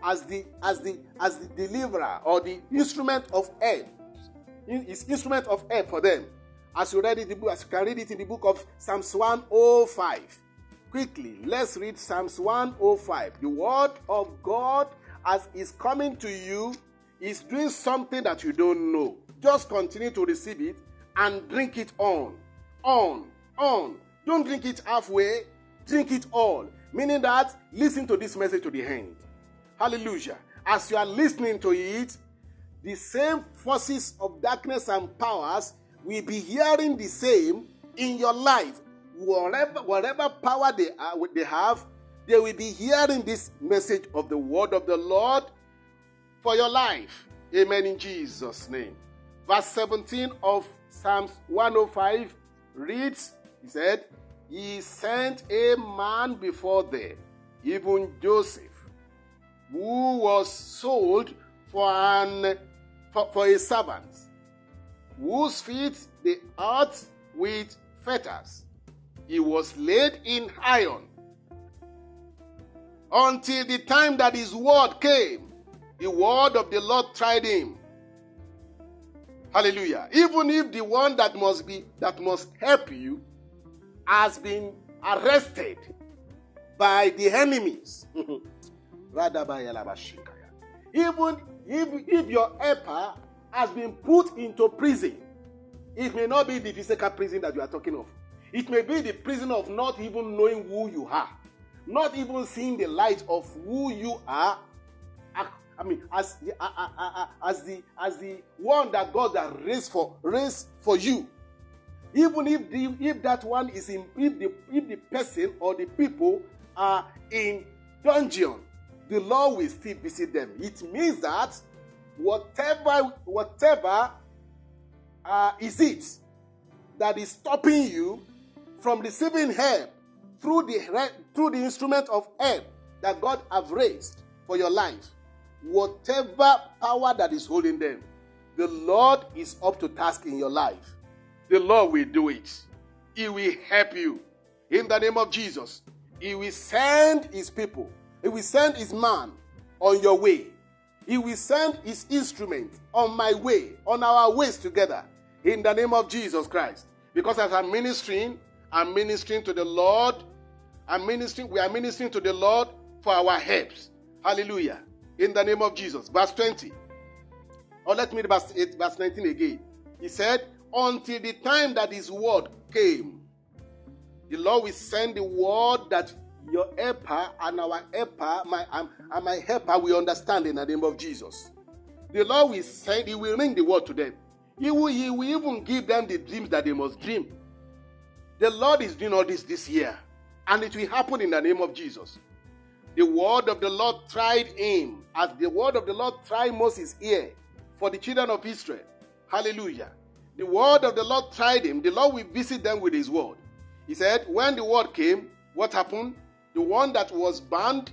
S1: as the as the as the deliverer or the instrument of help, his instrument of help for them. As you read it, the book, as you can read it in the book of Psalms 105 quickly, let's read Psalms 105. The word of God, as is coming to you, is doing something that you don't know. Just continue to receive it and drink it on, on, on. Don't drink it halfway, drink it all. Meaning that listen to this message to the end. Hallelujah. As you are listening to it, the same forces of darkness and powers will be hearing the same in your life. Whatever, whatever power they, are, they have, they will be hearing this message of the word of the Lord for your life. Amen. In Jesus' name. Verse 17 of Psalms 105 reads, He said, He sent a man before them, even Joseph, who was sold for an for, for a servant, whose feet they earth with fetters. He was laid in iron until the time that his word came. The word of the Lord tried him. Hallelujah. Even if the one that must be that must help you has been arrested by the enemies. Even if, if your helper has been put into prison, it may not be the physical prison that you are talking of. It may be the prison of not even knowing who you are, not even seeing the light of who you are. I mean, as the as the as the one that God has raised for raised for you. Even if the, if that one is in if the if the person or the people are in dungeon, the Lord will still visit them. It means that whatever whatever uh, is it that is stopping you from receiving help through the through the instrument of help that God have raised for your life. Whatever power that is holding them, the Lord is up to task in your life. The Lord will do it. He will help you. In the name of Jesus, He will send His people he will send his man on your way. He will send his instrument on my way, on our ways together, in the name of Jesus Christ. Because as I'm ministering, I'm ministering to the Lord. I'm ministering, we are ministering to the Lord for our helps. Hallelujah. In the name of Jesus. Verse 20. Or let me read verse, 8, verse 19 again. He said, Until the time that his word came, the Lord will send the word that your helper and our helper, my um, and my helper, we understand in the name of Jesus. The Lord will send, He will ring the word to them. He will, he will even give them the dreams that they must dream. The Lord is doing all this this year, and it will happen in the name of Jesus. The word of the Lord tried him, as the word of the Lord tried Moses here for the children of Israel. Hallelujah. The word of the Lord tried him. The Lord will visit them with his word. He said, when the word came, what happened? the one that was bound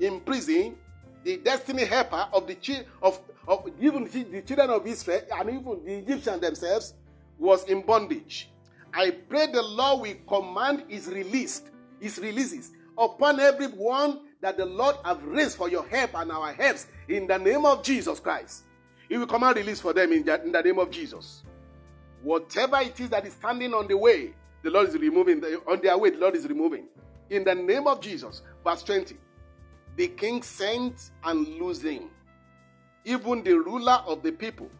S1: in prison, the destiny helper of the of, of even the children of Israel and even the Egyptians themselves was in bondage. I pray the Lord will command his release, his releases upon everyone that the Lord have raised for your help and our helps in the name of Jesus Christ. He will command release for them in the, in the name of Jesus. Whatever it is that is standing on the way, the Lord is removing. On their way, the Lord is removing in the name of Jesus. Verse 20. The king sent and loosed him, even the ruler of the people,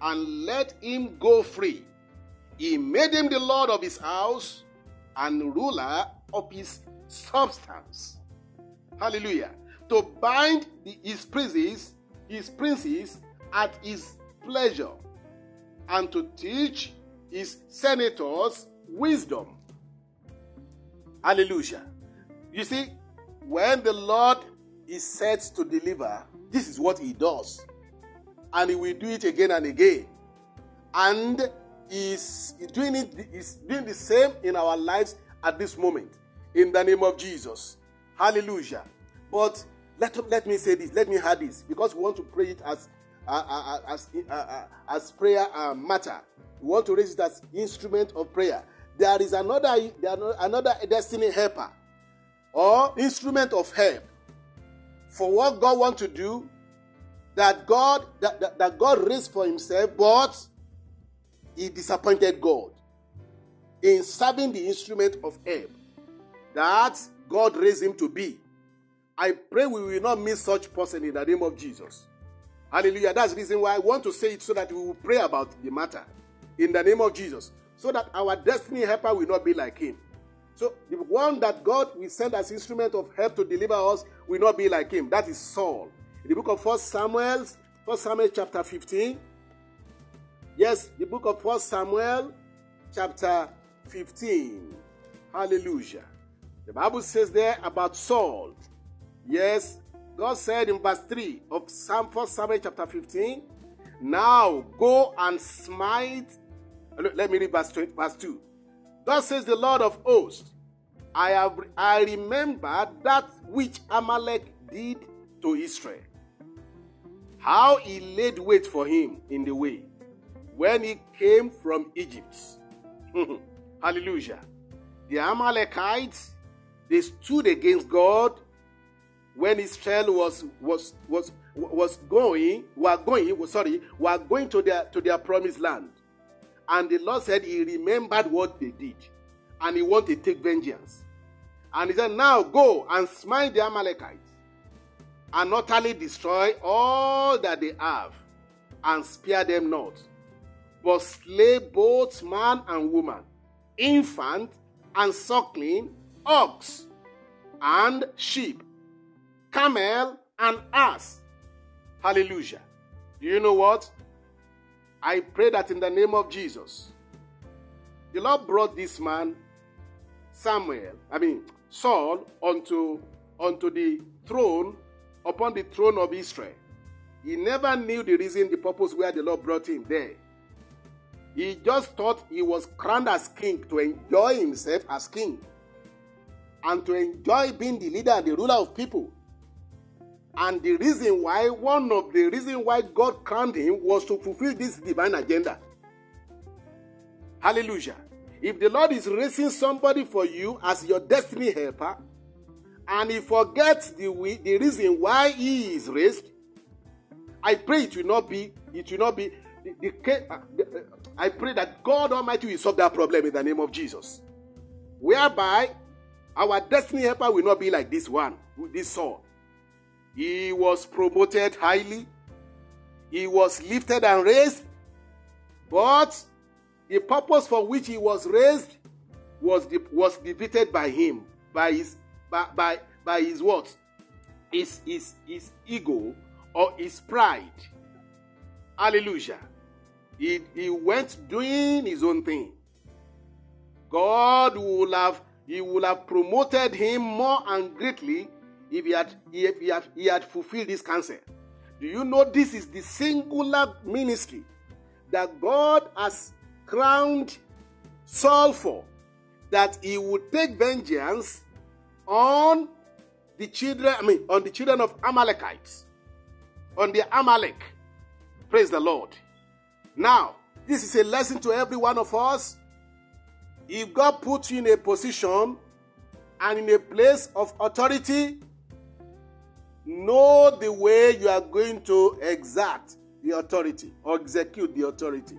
S1: and let him go free. He made him the lord of his house and ruler of his substance. Hallelujah. To bind the, his princes, his princes at his pleasure, and to teach his senators wisdom Hallelujah. You see, when the Lord is set to deliver, this is what He does. And He will do it again and again. And He's doing it, He's doing the same in our lives at this moment. In the name of Jesus. Hallelujah. But let, let me say this, let me add this, because we want to pray it as as, uh, uh, as prayer uh, matter. We want to raise it as instrument of prayer there is another, another destiny helper or instrument of help for what God wants to do that God that, that, that God raised for himself, but he disappointed God in serving the instrument of help that God raised him to be. I pray we will not miss such person in the name of Jesus. Hallelujah. That's the reason why I want to say it so that we will pray about the matter in the name of Jesus so that our destiny helper will not be like him. So the one that God will send as instrument of help to deliver us will not be like him. That is Saul. In the book of First Samuel, First Samuel chapter 15, Yes, the book of First Samuel, chapter 15. Hallelujah. The Bible says there about Saul. Yes, God said in verse 3 of Psalm 1 Samuel chapter 15, Now go and smite. Let me read verse, 20, verse 2. God says, The Lord of hosts, I have I remember that which Amalek did to Israel. How he laid wait for him in the way when he came from Egypt. Hallelujah. The Amalekites, they stood against God when Israel was was was was going, were going, sorry, were going to their to their promised land. And the Lord said he remembered what they did. And he wanted to take vengeance. And he said, Now go and smite the Amalekites and utterly destroy all that they have and spare them not, but slay both man and woman, infant and suckling, ox and sheep, camel and ass. Hallelujah. Do you know what? I pray that in the name of Jesus, the Lord brought this man, Samuel, I mean, Saul, onto, onto the throne, upon the throne of Israel. He never knew the reason, the purpose where the Lord brought him there. He just thought he was crowned as king to enjoy himself as king and to enjoy being the leader and the ruler of people. And the reason why, one of the reasons why God crowned him was to fulfill this divine agenda. Hallelujah. If the Lord is raising somebody for you as your destiny helper, and he forgets the, the reason why he is raised, I pray it will not be, it will not be, the, the, uh, uh, I pray that God Almighty will solve that problem in the name of Jesus. Whereby our destiny helper will not be like this one, this Saul. He was promoted highly, he was lifted and raised, but the purpose for which he was raised was, de- was defeated by him, by his, by, by, by his what? His, his, his ego or his pride. Hallelujah. He, he went doing his own thing. God would have he would have promoted him more and greatly if he had, if he had, he had fulfilled this counsel. Do you know this is the singular ministry that God has crowned Saul for? That he would take vengeance on the children, I mean, on the children of Amalekites, on the Amalek. Praise the Lord. Now, this is a lesson to every one of us. If God puts you in a position and in a place of authority, know the way you are going to exact the authority or execute the authority.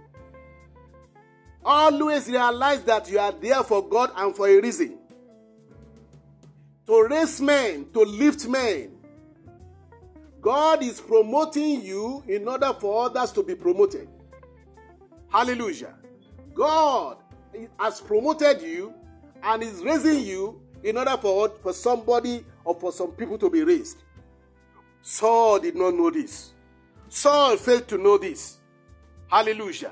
S1: Always realize that you are there for God and for a reason. To raise men, to lift men. God is promoting you in order for others to be promoted. Hallelujah. God has promoted you and is raising you in order for, for somebody or for some people to be raised. Saul did not know this. Saul failed to know this. Hallelujah.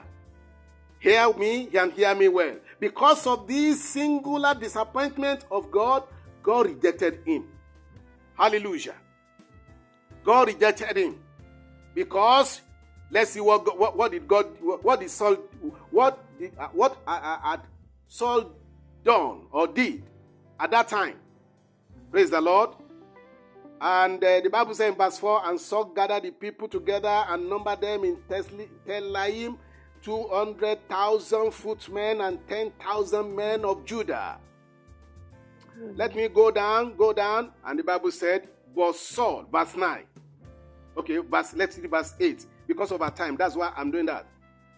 S1: Hear me and hear me well. Because of this singular disappointment of God, God rejected him. Hallelujah. God rejected him. Because let's see what what, what did God what did Saul what did uh, what uh, uh, had Saul done or did at that time. Praise the Lord. And uh, the Bible says in verse 4 And Saul gathered the people together and numbered them in Telaim 200,000 footmen and 10,000 men of Judah. Let me go down, go down. And the Bible said, But Saul, verse 9. Okay, verse, let's see verse 8. Because of our time, that's why I'm doing that.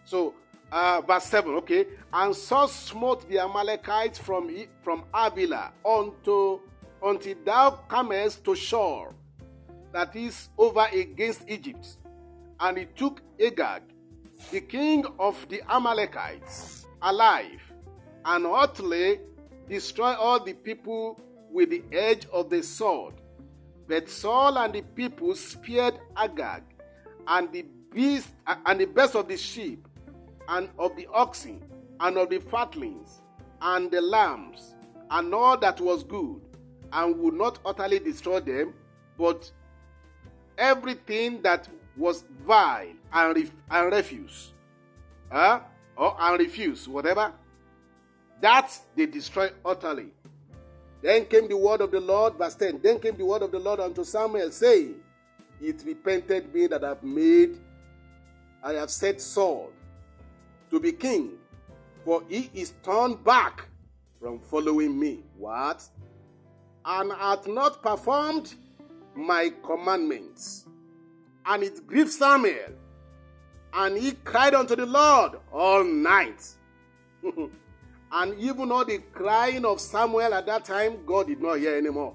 S1: So, uh, verse 7, okay. And Saul smote the Amalekites from, from Havilah unto until thou comest to Shur, that is over against Egypt. And he took Agag, the king of the Amalekites, alive, and utterly destroyed all the people with the edge of the sword. But Saul and the people spared Agag, and the beast and the best of the sheep, and of the oxen, and of the fatlings, and the lambs, and all that was good, and would not utterly destroy them, but everything that was vile and, ref- and refuse, uh, or and refuse, whatever, that they destroy utterly. Then came the word of the Lord, verse 10. Then came the word of the Lord unto Samuel, saying, It repented me that I have made, I have set Saul to be king, for he is turned back from following me. What? And hath not performed my commandments. And it grieved Samuel. And he cried unto the Lord all night. and even all the crying of Samuel at that time, God did not hear anymore.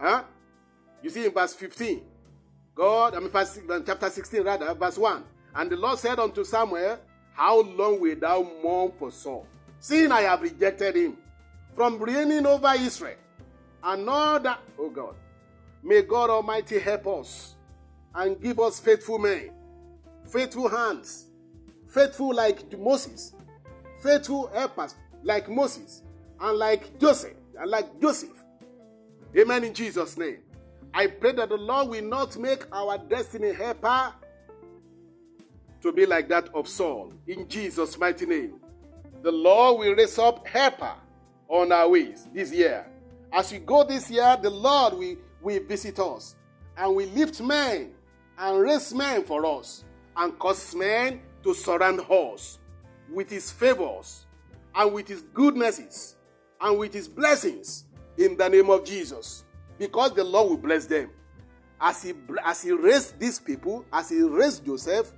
S1: Huh? You see in verse 15, God, I mean, verse, chapter 16, rather, verse 1. And the Lord said unto Samuel, How long wilt thou mourn for Saul? Seeing I have rejected him from reigning over Israel. That, oh God, may God Almighty help us and give us faithful men, faithful hands, faithful like Moses, faithful helpers like Moses, and like Joseph, and like Joseph. Amen in Jesus' name. I pray that the Lord will not make our destiny helper to be like that of Saul. In Jesus' mighty name. The Lord will raise up helper on our ways this year. As we go this year, the Lord will, will visit us and will lift men and raise men for us and cause men to surround us with his favors and with his goodnesses and with his blessings in the name of Jesus. Because the Lord will bless them. As he, as he raised these people, as he raised Joseph,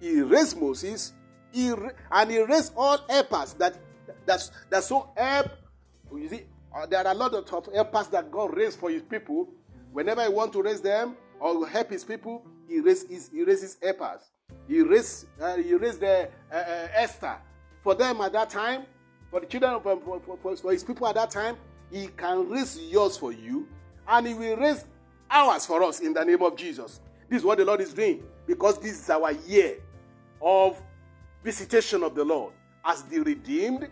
S1: he raised Moses, he, and he raised all helpers that, that, that so help. You see, uh, there are a lot of helpers that God raised for his people. Whenever he want to raise them or help his people, he raises, he raises helpers. He raised, uh, the, uh, uh, Esther for them at that time, for the children of for, for, for, his people at that time. He can raise yours for you, and he will raise ours for us in the name of Jesus. This is what the Lord is doing because this is our year of visitation of the Lord as the redeemed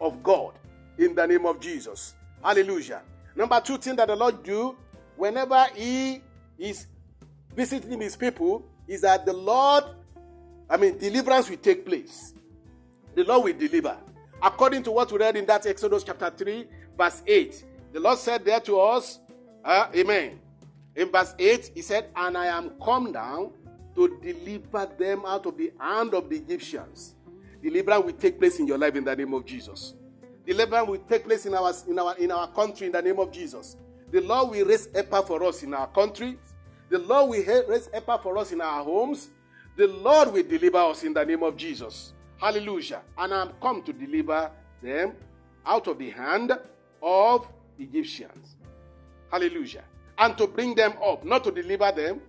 S1: of God in the name of Jesus. Hallelujah. Number two thing that the Lord do whenever He is visiting His people is that the Lord, I mean, deliverance will take place. The Lord will deliver. According to what we read in that Exodus chapter 3, verse 8, the Lord said there to us, uh, Amen. In verse 8, He said, And I am come down to deliver them out of the hand of the Egyptians. Deliverance will take place in your life in the name of Jesus. Deliverance will take place in our, in our, in our country in the name of Jesus. The Lord will raise helper for us in our country. The Lord will raise helper for us in our homes. The Lord will deliver us in the name of Jesus. Hallelujah. And I'm come to deliver them out of the hand of Egyptians. Hallelujah. And to bring them up, not to deliver them.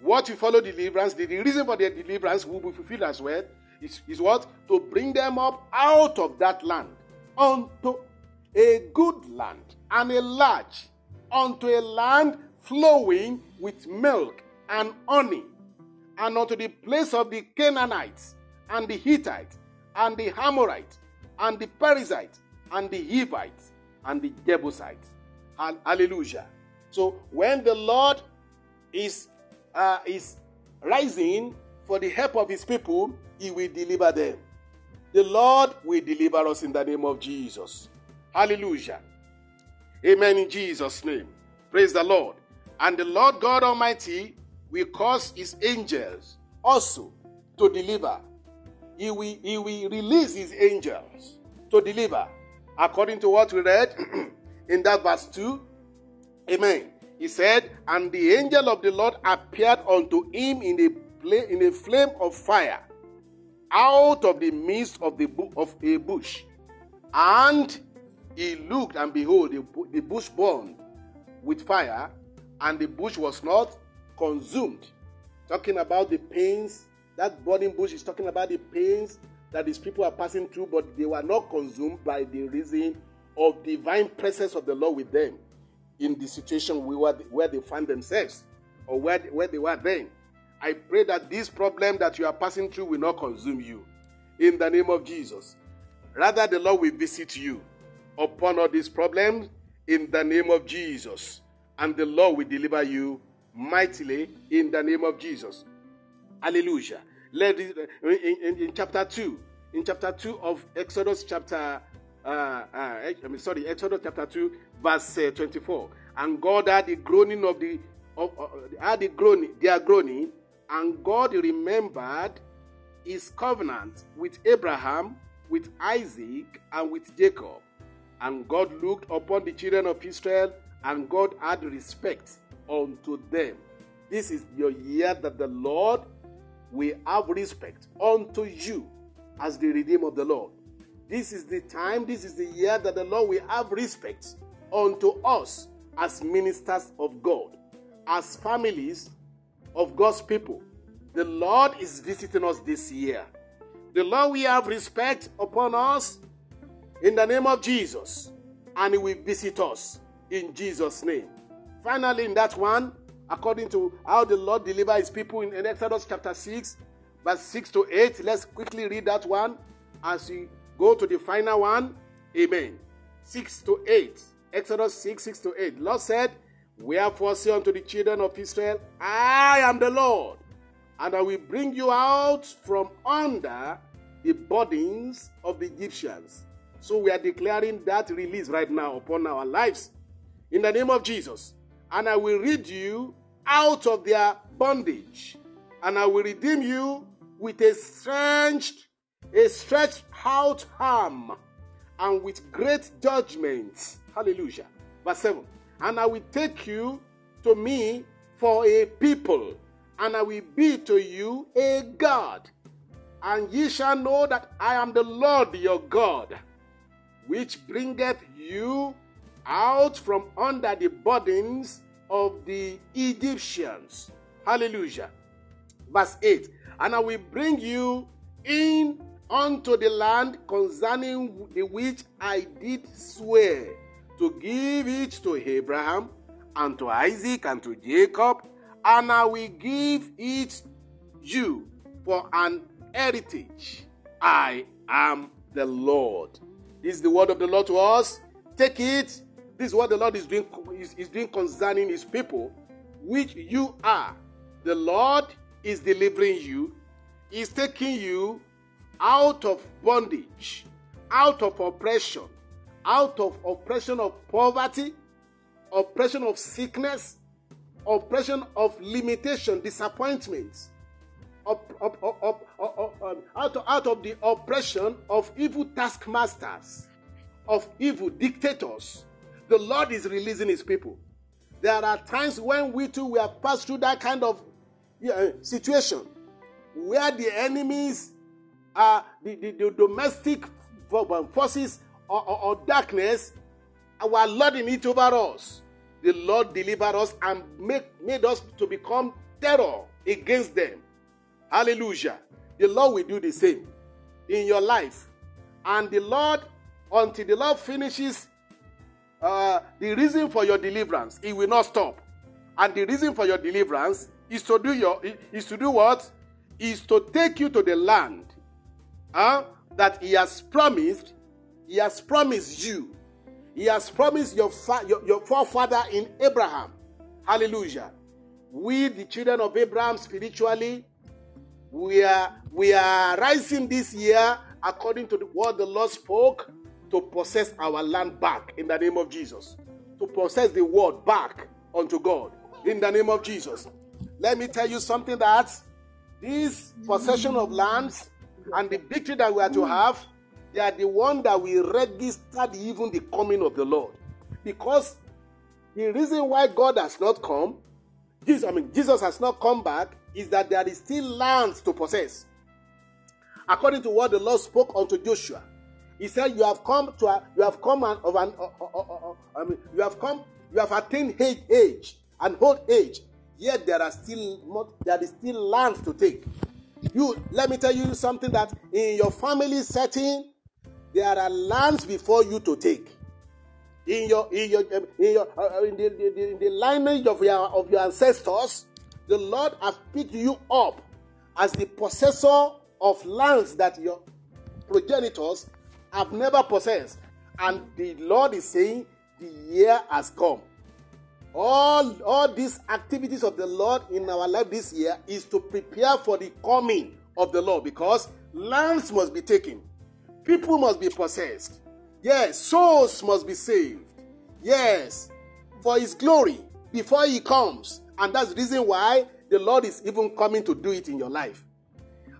S1: What you follow deliverance, the reason for their deliverance will be fulfilled as well, is, is what? To bring them up out of that land unto a good land and a large, unto a land flowing with milk and honey, and unto the place of the Canaanites, and the Hittites, and the Amorites, and the Perizzites, and the Hivites, and the Jebusites. Hallelujah. So when the Lord is uh, is rising for the help of his people, he will deliver them. The Lord will deliver us in the name of Jesus. Hallelujah. Amen in Jesus' name. Praise the Lord. And the Lord God Almighty will cause his angels also to deliver. He will, he will release his angels to deliver. According to what we read in that verse 2. Amen. He said, And the angel of the Lord appeared unto him in a, in a flame of fire out of the midst of, the, of a bush. And he looked, and behold, the, the bush burned with fire, and the bush was not consumed. Talking about the pains, that burning bush is talking about the pains that these people are passing through, but they were not consumed by the reason of divine presence of the Lord with them in the situation we were, where they find themselves or where, where they were then. I pray that this problem that you are passing through will not consume you in the name of Jesus. Rather, the Lord will visit you upon all these problems in the name of Jesus. And the Lord will deliver you mightily in the name of Jesus. Hallelujah. Let in, in, in chapter 2, in chapter 2 of Exodus chapter uh, uh, I mean, sorry, Exodus chapter 2, verse uh, 24. And God had the groaning of the, of, uh, had the groaning, their groaning, and God remembered his covenant with Abraham, with Isaac, and with Jacob. And God looked upon the children of Israel, and God had respect unto them. This is your year that the Lord will have respect unto you as the redeemer of the Lord. This is the time, this is the year that the Lord will have respect unto us as ministers of God, as families of God's people. The Lord is visiting us this year. The Lord will have respect upon us in the name of Jesus, and He will visit us in Jesus' name. Finally, in that one, according to how the Lord delivered His people in, Exodus chapter 6, verse 6 to 8, let's quickly read that one as we go to the final one. Amen. 6 to 8. Exodus 6, 6 to 8. Lord said, Wherefore say unto the children of Israel, I am the Lord, and I will bring you out from under the burdens of the Egyptians. So we are declaring that release right now upon our lives in the name of Jesus. And I will rid you out of their bondage, and I will redeem you with a stretched, a stretched out arm, and with great judgment. Hallelujah. Verse 7. And I will take you to me for a people, and I will be to you a God. And ye shall know that I am the Lord your God, which bringeth you out from under the burdens of the Egyptians. Hallelujah. Verse 8 And I will bring you in unto the land concerning the which I did swear to give it to Abraham and to Isaac and to Jacob, and I will give it you for an heritage. I am the Lord. This is the word of the Lord to us. Take it. This is what the Lord is doing, is, is doing concerning his people, which you are. The Lord is delivering you, He's taking you out of bondage, out of oppression, out of oppression of poverty, oppression of sickness, oppression of limitation, up, um, out, of, out of the oppression of evil taskmasters, of evil dictators. The Lord is releasing his people. There are times when we too we have passed through that kind of yeah, situation where the enemies are the, the, the domestic forces or, or, or darkness were lording it over us. The Lord delivered us and make, made us to become terror against them. Hallelujah. The Lord will do the same in your life. And the Lord, until the Lord finishes uh, the reason for your deliverance, He will not stop. And the reason for your deliverance is to do your is to do what? Is to take you to the land uh, that He has promised. He has promised you. He has promised your, fa- your, your forefather in Abraham. Hallelujah. We, the children of Abraham, spiritually, we are, we are rising this year according to the word the Lord spoke to possess our land back in the name of Jesus. To possess the word back unto God in the name of Jesus. Let me tell you something that this possession of lands and the victory that we are to have, they are the one that will register even the coming of the Lord. Because the reason why God has not come, Jesus, I mean Jesus has not come back, is that there is still lands to possess. According to what the Lord spoke unto Joshua, He said, "You have come to, a, you have come an, of an, uh, uh, uh, I mean, you have come, you have attained age, age and old age. Yet there are still not, there is still land to take. You let me tell you something that in your family setting, there are lands before you to take. In your in your in your uh, uh, in, the, the, in the lineage of your of your ancestors, the Lord has picked you up as the possessor of lands that your progenitors have never possessed. And the Lord is saying, the year has come. All, all these activities of the Lord in our life this year is to prepare for the coming of the Lord because lands must be taken, people must be possessed, yes, souls must be saved, yes, for His glory before He comes. And that's the reason why the Lord is even coming to do it in your life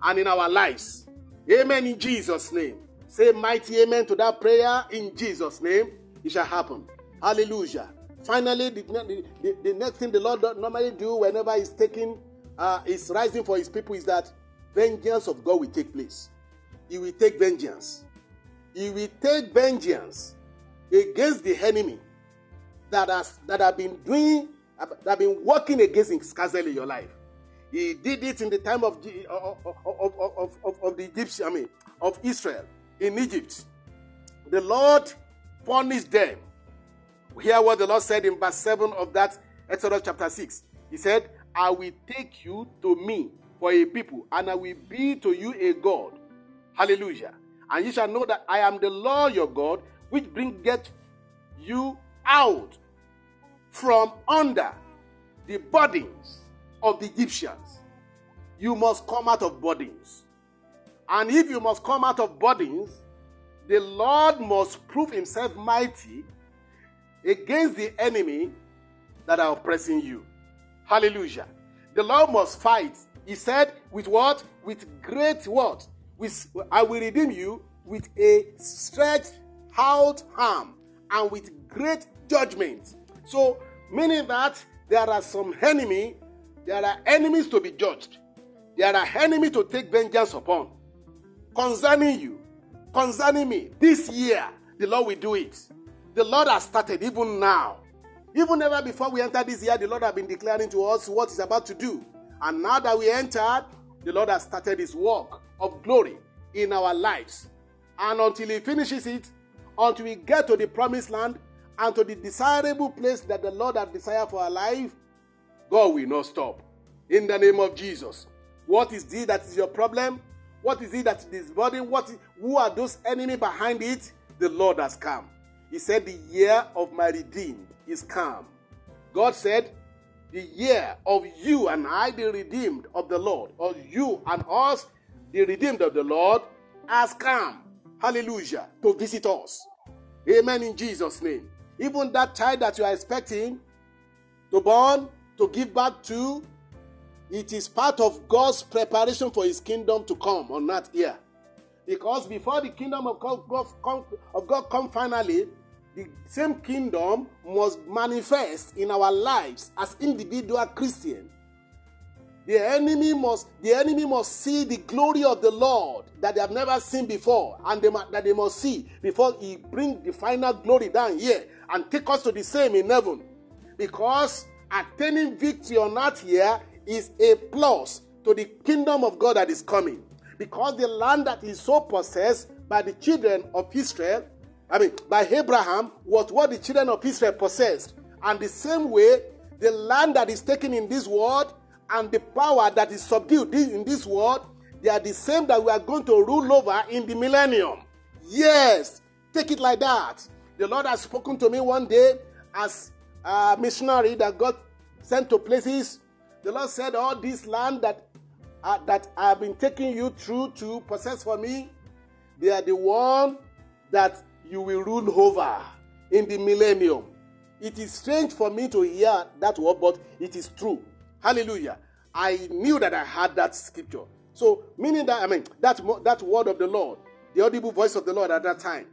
S1: and in our lives. Amen in Jesus' name. Say mighty amen to that prayer in Jesus' name. It shall happen. Hallelujah. Finally, the, the, the next thing the Lord normally do whenever He's taking, uh, is rising for His people is that vengeance of God will take place. He will take vengeance. He will take vengeance against the enemy that has that have been doing that have been working against Skazel in your life. He did it in the time of the, of, of, of, of the Egyptian, I mean, of Israel in Egypt. The Lord punished them Hear what the Lord said in verse 7 of that Exodus chapter 6. He said, I will take you to me for a people, and I will be to you a God. Hallelujah. And you shall know that I am the Lord your God, which bringeth you out from under the burdens of the Egyptians. You must come out of burdens. And if you must come out of burdens, the Lord must prove himself mighty against the enemy that are oppressing you. Hallelujah. The Lord must fight. He said, with what? With great what? With I will redeem you with a stretched out arm and with great judgment. So, meaning that there are some enemy, there are enemies to be judged. There are enemies to take vengeance upon. Concerning you, concerning me, this year, the Lord will do it. The Lord has started even now. Even ever before we entered this year, the Lord has been declaring to us what He's about to do. And now that we entered, the Lord has started His work of glory in our lives. And until He finishes it, until we get to the promised land and to the desirable place that the Lord has desired for our life, God will not stop. In the name of Jesus. What is it that is your problem? What is it that is burden? What is, who are those enemy behind it? The Lord has come. He said, The year of my redeemed is come. God said, The year of you and I, the redeemed of the Lord, or you and us, the redeemed of the Lord, has come. Hallelujah. To visit us. Amen in Jesus' name. Even that child that you are expecting to born, to give birth to, it is part of God's preparation for his kingdom to come on that year. Because before the kingdom of God, of God come finally, the same kingdom must manifest in our lives as individual Christians. The enemy must the enemy must see the glory of the Lord that they have never seen before, and they, that they must see before He bring the final glory down here and take us to the same in heaven. Because attaining victory on that here is a plus to the kingdom of God that is coming. Because the land that is so possessed by the children of Israel I mean, by Abraham was what the children of Israel possessed. And the same way, the land that is taken in this world and the power that is subdued in this world, they are the same that we are going to rule over in the millennium. Yes, take it like that. The Lord has spoken to me one day as a missionary that got sent to places. The Lord said, All this land that, uh, that I have been taking you through to possess for me, they are the one that you will rule over in the millennium. It is strange for me to hear that word, but it is true. Hallelujah. I knew that I had that scripture. So, meaning that, I mean, that, that word of the Lord, the audible voice of the Lord at that time.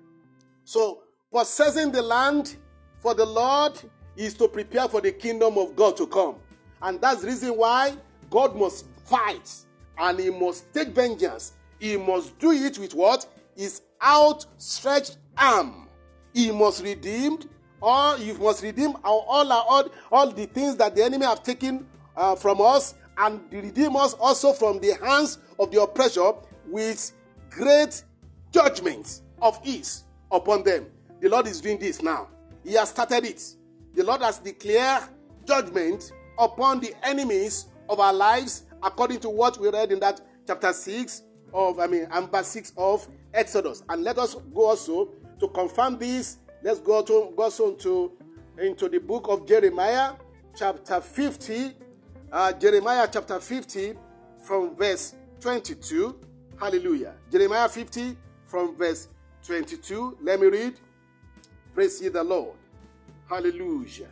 S1: So, possessing the land for the Lord is to prepare for the kingdom of God to come. And that's the reason why God must fight and he must take vengeance. He must do it with what? His outstretched arm. He must redeem, or he must redeem all, all, all, all the things that the enemy have taken uh, from us and redeem us also from the hands of the oppressor with great judgment of ease upon them. The Lord is doing this now. He has started it. The Lord has declared judgment upon the enemies of our lives according to what we read in that chapter 6 of, I mean, and verse 6 of Exodus. And let us go also to confirm this. Let's go to go also into, into the book of Jeremiah, chapter 50. Uh, Jeremiah chapter 50 from verse 22. Hallelujah. Jeremiah 50 from verse 22. Let me read. Praise ye the Lord. Hallelujah.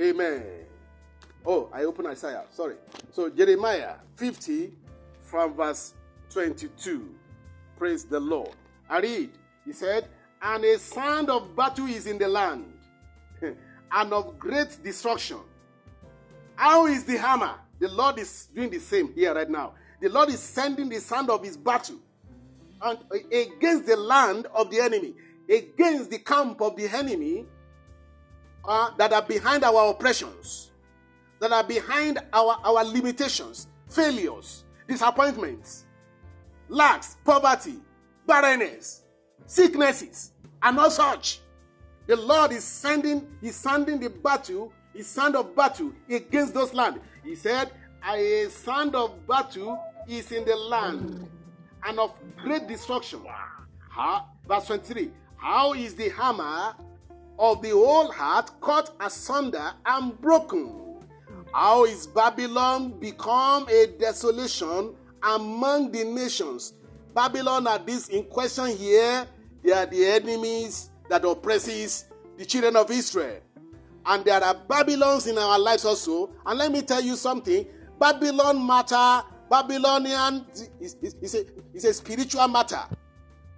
S1: Amen. Oh, I open Isaiah. Sorry. So Jeremiah 50 from verse 22. Praise the Lord. I read. He said, And a sound of battle is in the land, and of great destruction. How is the hammer? The Lord is doing the same here right now. The Lord is sending the sound of his battle and against the land of the enemy, against the camp of the enemy uh, that are behind our oppressions, that are behind our, our limitations, failures, disappointments, lacks, poverty, barrenness, sicknesses, and all such. The Lord is sending, He's sending the battle, His sound of battle against those land. He said, A sound of battle is in the land and of great destruction. How, verse 23 How is the hammer of the whole heart cut asunder and broken? How is Babylon become a desolation among the nations? Babylon are this in question here. They are the enemies that oppresses the children of Israel. And there are Babylons in our lives also. And let me tell you something Babylon matter, Babylonian is, is, is, a, is a spiritual matter.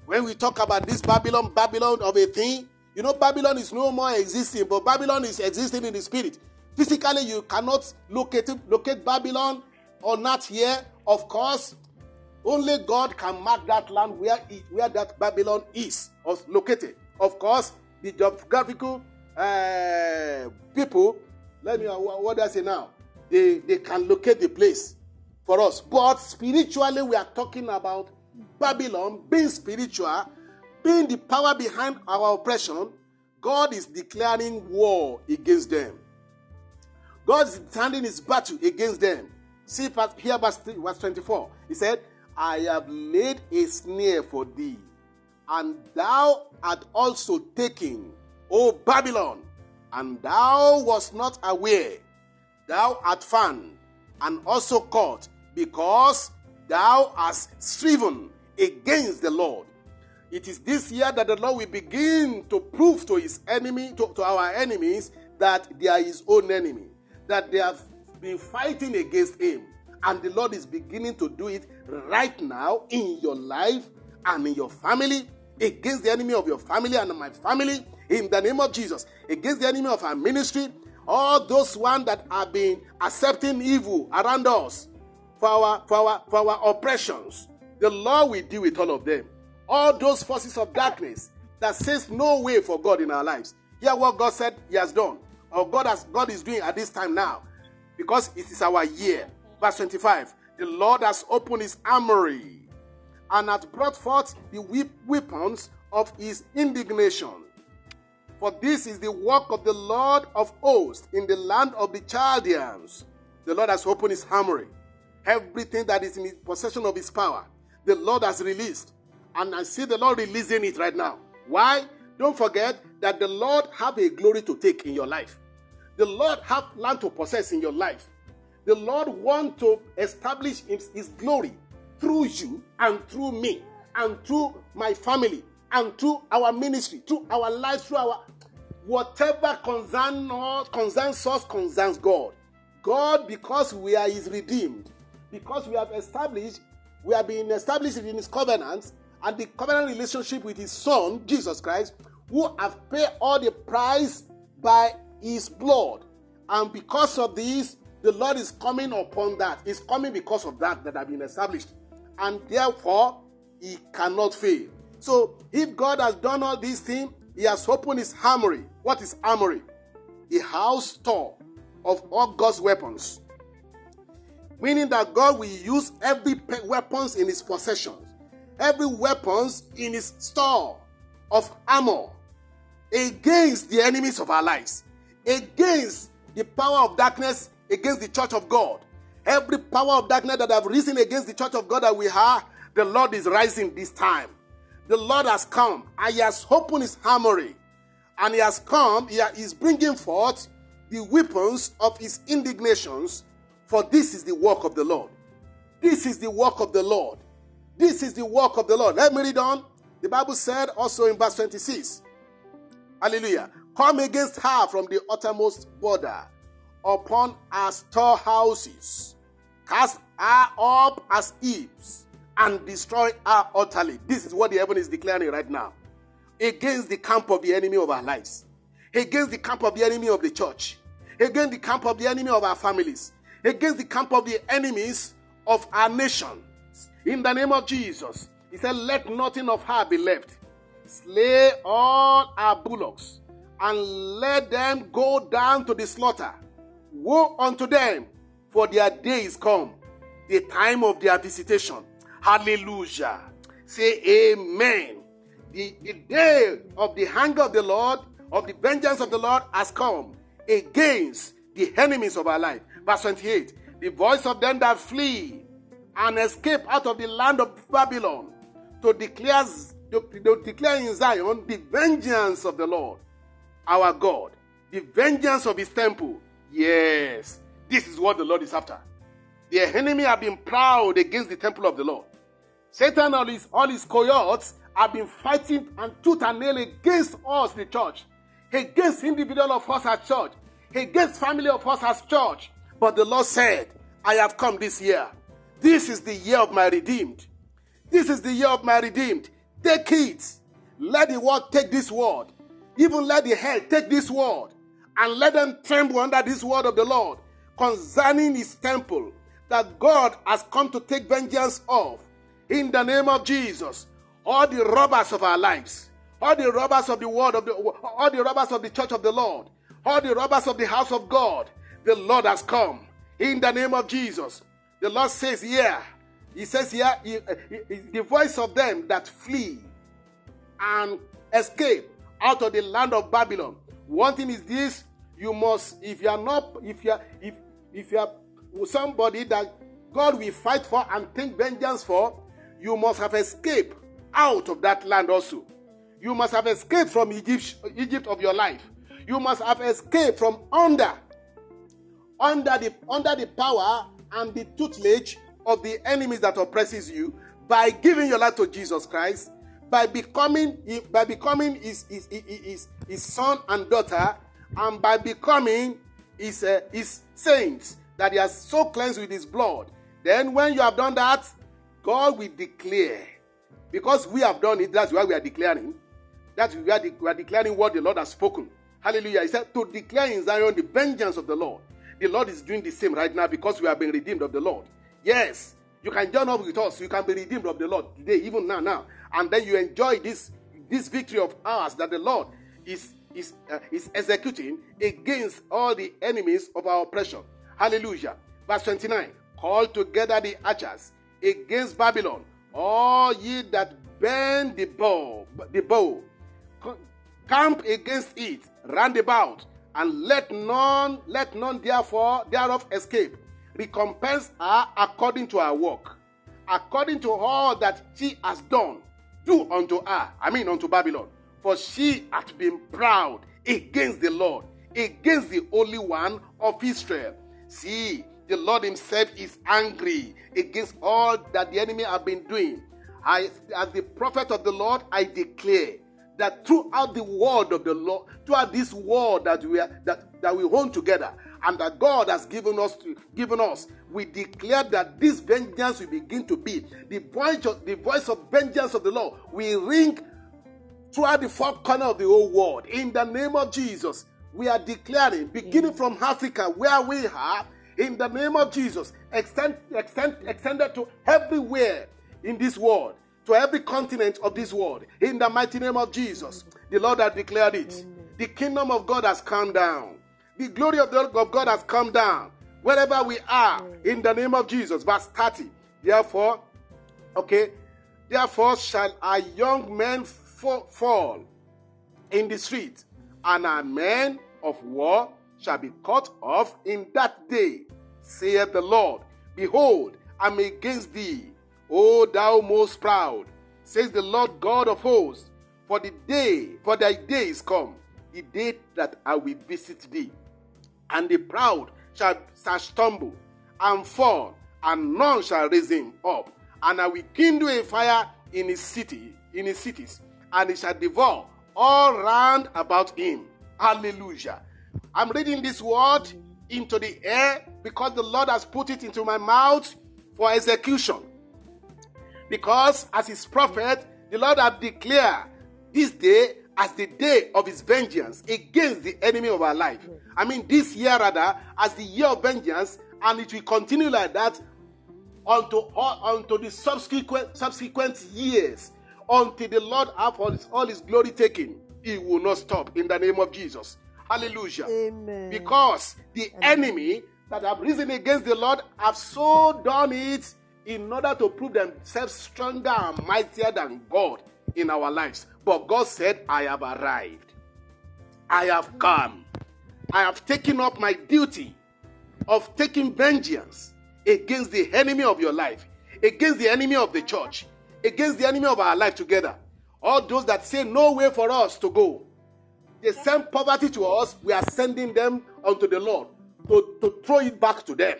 S1: When we talk about this Babylon, Babylon of a thing, you know, Babylon is no more existing, but Babylon is existing in the spirit. Physically, you cannot locate, locate Babylon or not here. Of course, only God can mark that land where, it, where that Babylon is or located. Of course, the geographical uh, people, let me, what do I say now? They, they can locate the place for us. But spiritually, we are talking about Babylon being spiritual, being the power behind our oppression. God is declaring war against them. God is standing his battle against them. See here, verse 24. He said, I have laid a snare for thee, and thou art also taken, O Babylon, and thou wast not aware. Thou art found, and also caught, because thou hast striven against the Lord. It is this year that the Lord will begin to prove to his enemy, to, to our enemies, that they are his own enemy, that they have been fighting against him and the Lord is beginning to do it right now in your life and in your family, against the enemy of your family and my family, in the name of Jesus, against the enemy of our ministry, all those ones that have been accepting evil around us for our, for our, for our oppressions. The Lord will deal with all of them. All those forces of darkness that says no way for God in our lives. Hear what God said He has done, or God has God is doing at this time now, because it is our year. Verse 25 The Lord has opened his armory and hath brought forth the weapons of his indignation. For this is the work of the Lord of hosts in the land of the Chaldeans. The Lord has opened his armory. Everything that is in the possession of his power, the Lord has released. And I see the Lord releasing it right now. Why? Don't forget that the Lord have a glory to take in your life. The Lord have land to possess in your life. The Lord want to establish his glory through you and through me and through my family and through our ministry, through our lives, through our whatever concern us, concerns us concerns God. God, because we are His redeemed, because we have established, we have been established in His covenant and the covenant relationship with His Son Jesus Christ, who have paid all the price by His blood, and because of this, the Lord is coming upon that. He's coming because of that that have been established. And therefore, he cannot fail. So, if God has done all these things, he has opened his armory. What is armory? A house store of all God's weapons. Meaning that God will use every weapons in his possession, every weapons in his store of armor against the enemies of our lives, against the power of darkness against the church of God. Every power of darkness that have risen against the church of God that we are, the Lord is rising this time. The Lord has come and He has opened His armory. And He has come, He is bringing forth the weapons of His indignations. For this is the work of the Lord. This is the work of the Lord. This is the work of the Lord. Let me read on. The Bible said also in verse 26. Hallelujah. Come against her from the uttermost border upon her storehouses. Cast her up as heaps and destroy her utterly. This is what the heaven is declaring right now. Against the camp of the enemy of our lives, against the camp of the enemy of the church, against the camp of the enemy of our families, against the camp of the enemies of our nation. In the name of Jesus, he said, Let nothing of her be left. Slay all our bullocks and let them go down to the slaughter. Woe unto them, for their day is come, the time of their visitation. Hallelujah. Say amen. The, the day of the anger of the Lord, of the vengeance of the Lord has come against the enemies of our life. Verse 28 The voice of them that flee and escape out of the land of Babylon to declare, to, declare in Zion the vengeance of the Lord our God, the vengeance of his temple. Yes, this is what the Lord is after. The enemy have been proud against the temple of the Lord. Satan and his, all his cohorts have been fighting and tooth and nail against us, the church, against individual of us as church, against family of us as church. But the Lord said, I have come this year. This is the year of my redeemed. This is the year of my redeemed. Take it. Let the world take this word. Even let the hell take this word. And let them tremble under this word of the Lord concerning his temple that God has come to take vengeance of. In the name of Jesus, all the robbers of our lives, all the robbers of the word of the, all the robbers of the church of the Lord, all the robbers of the house of God, the Lord has come. In the name of Jesus, the Lord says, Yeah, He says, Yeah, he, he, the voice of them that flee and escape out of the land of Babylon. One thing is this: you must, if you are not, if you are, if if you are somebody that God will fight for and take vengeance for, you must have escaped out of that land also. You must have escaped from Egypt, Egypt of your life. You must have escaped from under, under the under the power and the tutelage of the enemies that oppresses you by giving your life to Jesus Christ, by becoming by becoming his, his, his, his son and daughter, and by becoming his, uh, his saints that he has so cleansed with his blood. Then, when you have done that, God will declare. Because we have done it, that's why we are declaring. That's why we are, de- we are declaring what the Lord has spoken. Hallelujah. He said to declare in Zion the vengeance of the Lord. The Lord is doing the same right now because we have been redeemed of the Lord. Yes, you can join up with us. You can be redeemed of the Lord today, even now, now. And then you enjoy this, this victory of ours that the Lord is, is, uh, is executing against all the enemies of our oppression. Hallelujah. Verse 29 Call together the archers against Babylon, all ye that bend the bow, the bow. Camp against it round about, and let none, let none therefore thereof escape. Recompense her according to her work, according to all that she has done. Do unto her, I mean unto Babylon, for she hath been proud against the Lord, against the Holy One of Israel. See, the Lord Himself is angry against all that the enemy have been doing. I, as the prophet of the Lord, I declare that throughout the word of the Lord, throughout this word that we are, that, that we hold together, and that God has given us to, given us, we declare that this vengeance will begin to be the voice of the voice of vengeance of the Lord will ring throughout the four corner of the whole world. In the name of Jesus, we are declaring, beginning from Africa, where we are, in the name of Jesus, extend, extend, extended to everywhere in this world, to every continent of this world. In the mighty name of Jesus, the Lord has declared it. The kingdom of God has come down. The glory of, the, of God has come down. Wherever we are, in the name of Jesus. Verse 30. Therefore, okay, therefore shall our young men fall in the street, and our men of war shall be cut off in that day, saith the Lord. Behold, I'm against thee, O thou most proud, says the Lord God of hosts. For the day, for thy day is come, the day that I will visit thee. And the proud shall, shall stumble and fall, and none shall raise him up. And I will kindle a fire in his city, in his cities, and it shall devour all round about him. Hallelujah. I'm reading this word into the air because the Lord has put it into my mouth for execution. Because as his prophet, the Lord has declared this day as the day of his vengeance against the enemy of our life. I mean, this year rather, as the year of vengeance, and it will continue like that unto, unto the subsequent, subsequent years until the Lord have all his, all his glory taken. He will not stop in the name of Jesus. Hallelujah.
S2: Amen.
S1: Because the Amen. enemy that have risen against the Lord have so done it in order to prove themselves stronger and mightier than God in our lives. But God said, I have arrived. I have come. I have taken up my duty of taking vengeance against the enemy of your life, against the enemy of the church, against the enemy of our life together. All those that say no way for us to go, they send poverty to us, we are sending them unto the Lord to, to throw it back to them.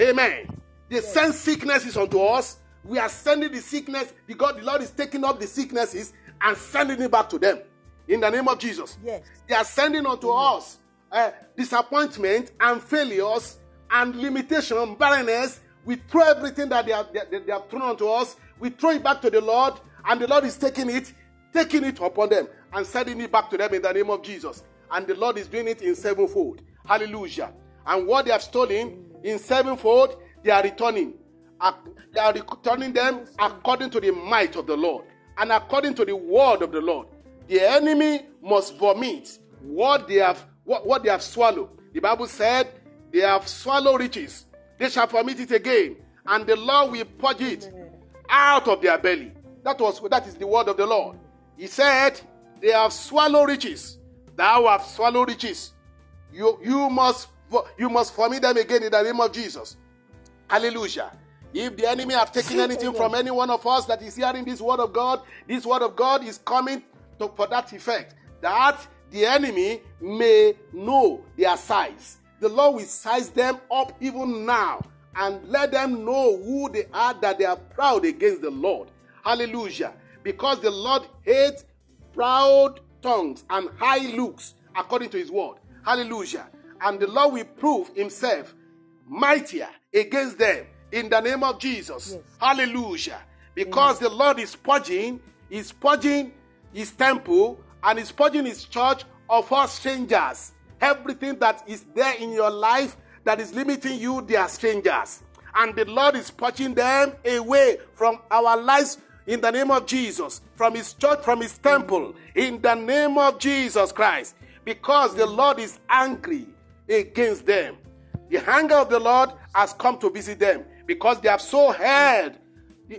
S1: Amen. They send sicknesses unto us, we are sending the sickness because the Lord is taking up the sicknesses and sending it back to them. In the name of Jesus.
S2: Yes.
S1: They are sending unto us uh, disappointment and failures and limitation, barrenness. We throw everything that they have, they, they have thrown onto us, we throw it back to the Lord, and the Lord is taking it, taking it upon them and sending it back to them in the name of Jesus. And the Lord is doing it in sevenfold. Hallelujah. And what they have stolen in sevenfold, they are returning. They are returning them according to the might of the Lord and according to the word of the Lord. The enemy must vomit what they have what, what they have swallowed. The Bible said they have swallowed riches. They shall vomit it again, and the Lord will purge it out of their belly. That was that is the word of the Lord. He said, They have swallowed riches. Thou have swallowed riches. You you must you must vomit them again in the name of Jesus. Hallelujah. If the enemy have taken anything from any one of us that is hearing this word of God, this word of God is coming to, for that effect. That the enemy may know their size. The Lord will size them up even now and let them know who they are that they are proud against the Lord. Hallelujah. Because the Lord hates proud tongues and high looks according to his word. Hallelujah. And the Lord will prove himself mightier against them in the name of Jesus. Yes. Hallelujah. Because the Lord is purging, is purging his temple and is purging his church of all strangers. Everything that is there in your life that is limiting you, they are strangers. And the Lord is purging them away from our lives in the name of Jesus, from his church, from his temple, in the name of Jesus Christ. Because the Lord is angry against them. The anger of the Lord has come to visit them because they have so heard,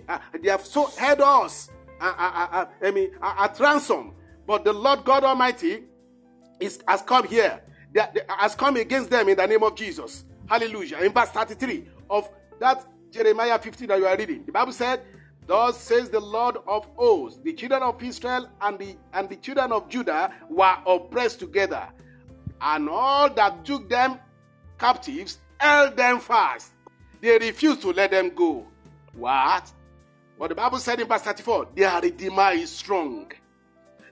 S1: uh, they have so heard us, uh, uh, I mean, at ransom. But the Lord God Almighty is, has come here, they, has come against them in the name of Jesus. Hallelujah. In verse 33 of that Jeremiah 50 that you are reading, the Bible said, Thus says the Lord of hosts, the children of Israel and the and the children of Judah were oppressed together, and all that took them captives held them fast they refused to let them go. What? What the Bible said in verse 34 Their Redeemer is strong.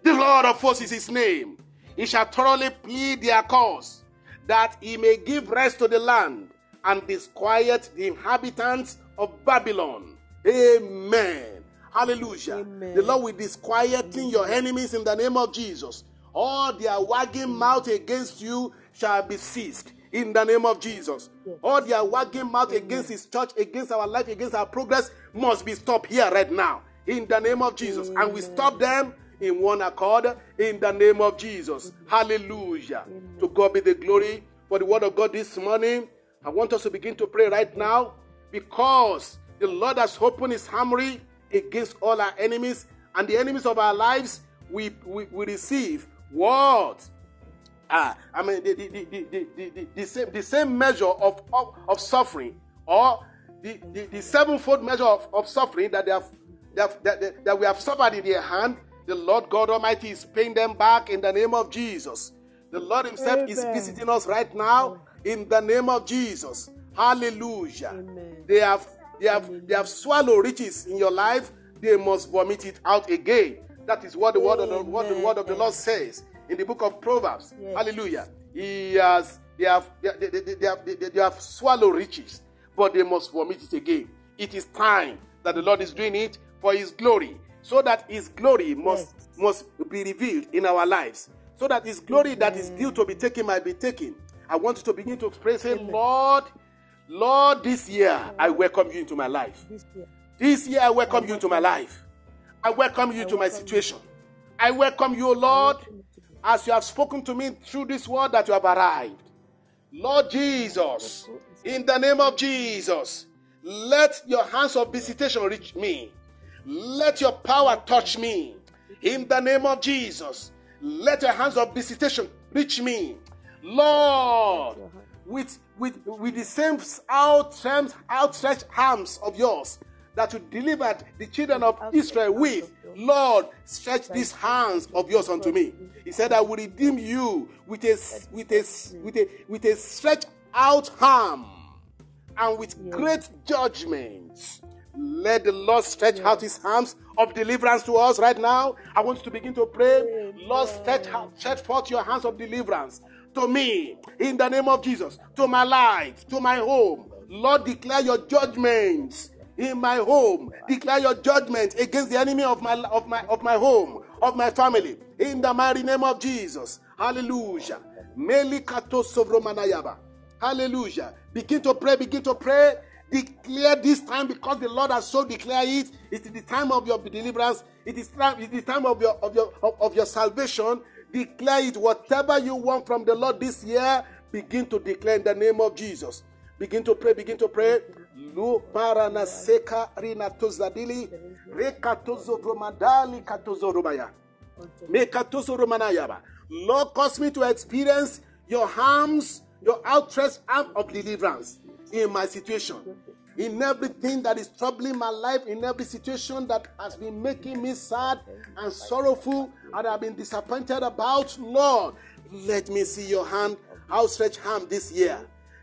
S1: The Lord of hosts is his name. He shall thoroughly plead their cause, that he may give rest to the land and disquiet the inhabitants of Babylon. Amen. Hallelujah. Amen. The Lord will disquieting your enemies in the name of Jesus. All their wagging mouth against you shall be ceased in the name of Jesus. All their wagging mouth against his church, against our life, against our progress must be stopped here right now in the name of Jesus. And we stop them in one accord in the name of Jesus. Hallelujah. To God be the glory for the word of God this morning. I want us to begin to pray right now because the Lord has opened his armory against all our enemies and the enemies of our lives. We, we, we receive what? Ah, I mean, the, the, the, the, same, the same measure of, of, of suffering or the, the, the sevenfold measure of, of suffering that they have that, that, that we have suffered in their hand, the Lord God Almighty is paying them back in the name of Jesus. The Lord Himself is visiting us right now in the name of Jesus. Hallelujah.
S2: Amen.
S1: They have they have they have swallowed riches in your life, they must vomit it out again. That is what the word of the, what the word of the Lord says in the book of Proverbs.
S2: Yes.
S1: Hallelujah. He has they have they, they, they, they have they, they have swallowed riches, but they must vomit it again. It is time that the Lord is doing it for his glory, so that his glory must
S2: Yes.
S1: must be revealed in our lives. So that his glory that is due to be taken might be taken. I want you to begin to pray, say, Lord, Lord, this year I welcome you into my life.
S2: This year.
S1: This year I welcome you into my life. I welcome you to my situation. I welcome you, Lord, as you have spoken to me through this word that you have arrived. Lord Jesus, in the name of Jesus, let your hands of visitation reach me. Let your power touch me. In the name of Jesus, let your hands of visitation reach me. Lord, with, with, with the same outstretched, outstretched arms of yours that you delivered the children of Israel with, Lord, stretch these hands of yours unto me. He said, I will redeem you with a, with a, with a, with a stretched out arm and with great judgments. Let the Lord stretch out his arms of deliverance to us right now. I want you to begin to pray. Lord, stretch, stretch forth your hands of deliverance to me in the name of Jesus, to my life, to my home. Lord, declare your judgments in my home. Declare your judgment against the enemy of my of my of my home, of my family. In the mighty name of Jesus. Hallelujah. Hallelujah. Begin to pray, begin to pray. Declare this time because the Lord has so declared it. It is the time of your deliverance. It is time, it is the time of your of your of, of your salvation. Declare it. Whatever you want from the Lord this year, begin to declare in the name of Jesus. Begin to pray, begin to pray. Lu parana seka rina tozadili rekatozo vromadali katozo romaya. Mekatozo. Lord, cause me to experience your arms, your outstretched arm of deliverance in my situation. In everything that is troubling my life, in every situation that has been making me sad and sorrowful, and I've been disappointed about, Lord, let me see your hand, outstretched hand this year.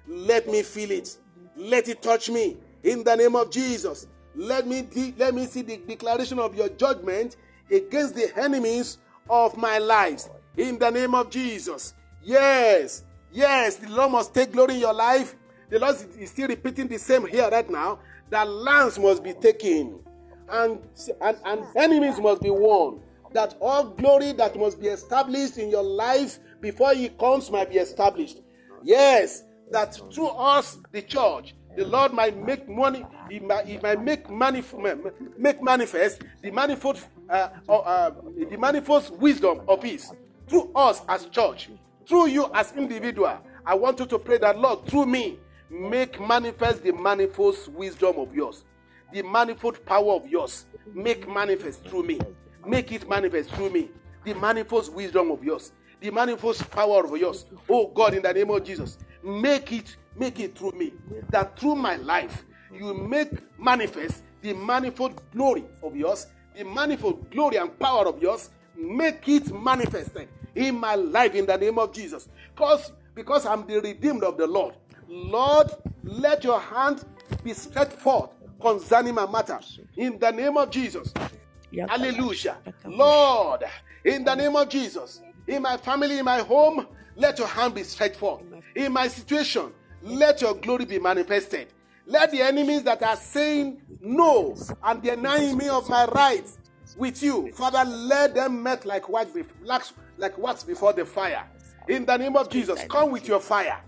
S1: Let me feel it. Let it touch me in the name of Jesus. Let me de- let me see the declaration of your judgment against the enemies of my life in the name of Jesus. Yes, yes, the Lord must take glory in your life. The Lord is still repeating the same here right now. That lands must be taken, and, and, and enemies must be won. That all glory that must be established in your life before He comes might be established. Yes, that through us, the church, the Lord might make money, He might, he might make, manif- make manifest the manifold, uh, uh, uh, the manifold wisdom of His through us as church, through you as individual. I want you to pray that Lord, through me, make manifest the manifold wisdom of yours, the manifold power of yours. Make manifest through me. Make it manifest through me. The manifold wisdom of yours, the manifold power of yours. Oh God, in the name of Jesus, make it, make it through me. That through my life, you make manifest the manifold glory of yours, the manifold glory and power of yours. Make it manifested in my life in the name of Jesus. Because because I'm the redeemed of the Lord. Lord, let your hand be stretched forth concerning my matter in the name of Jesus. Hallelujah. Lord, in the name of Jesus, in my family, in my home, let your hand be stretched forth. In my situation, let your glory be manifested. Let the enemies that are saying no and denying me of my rights with you, Father, let them melt like wax, like, like wax before the fire. In the name of Jesus, come with your fire.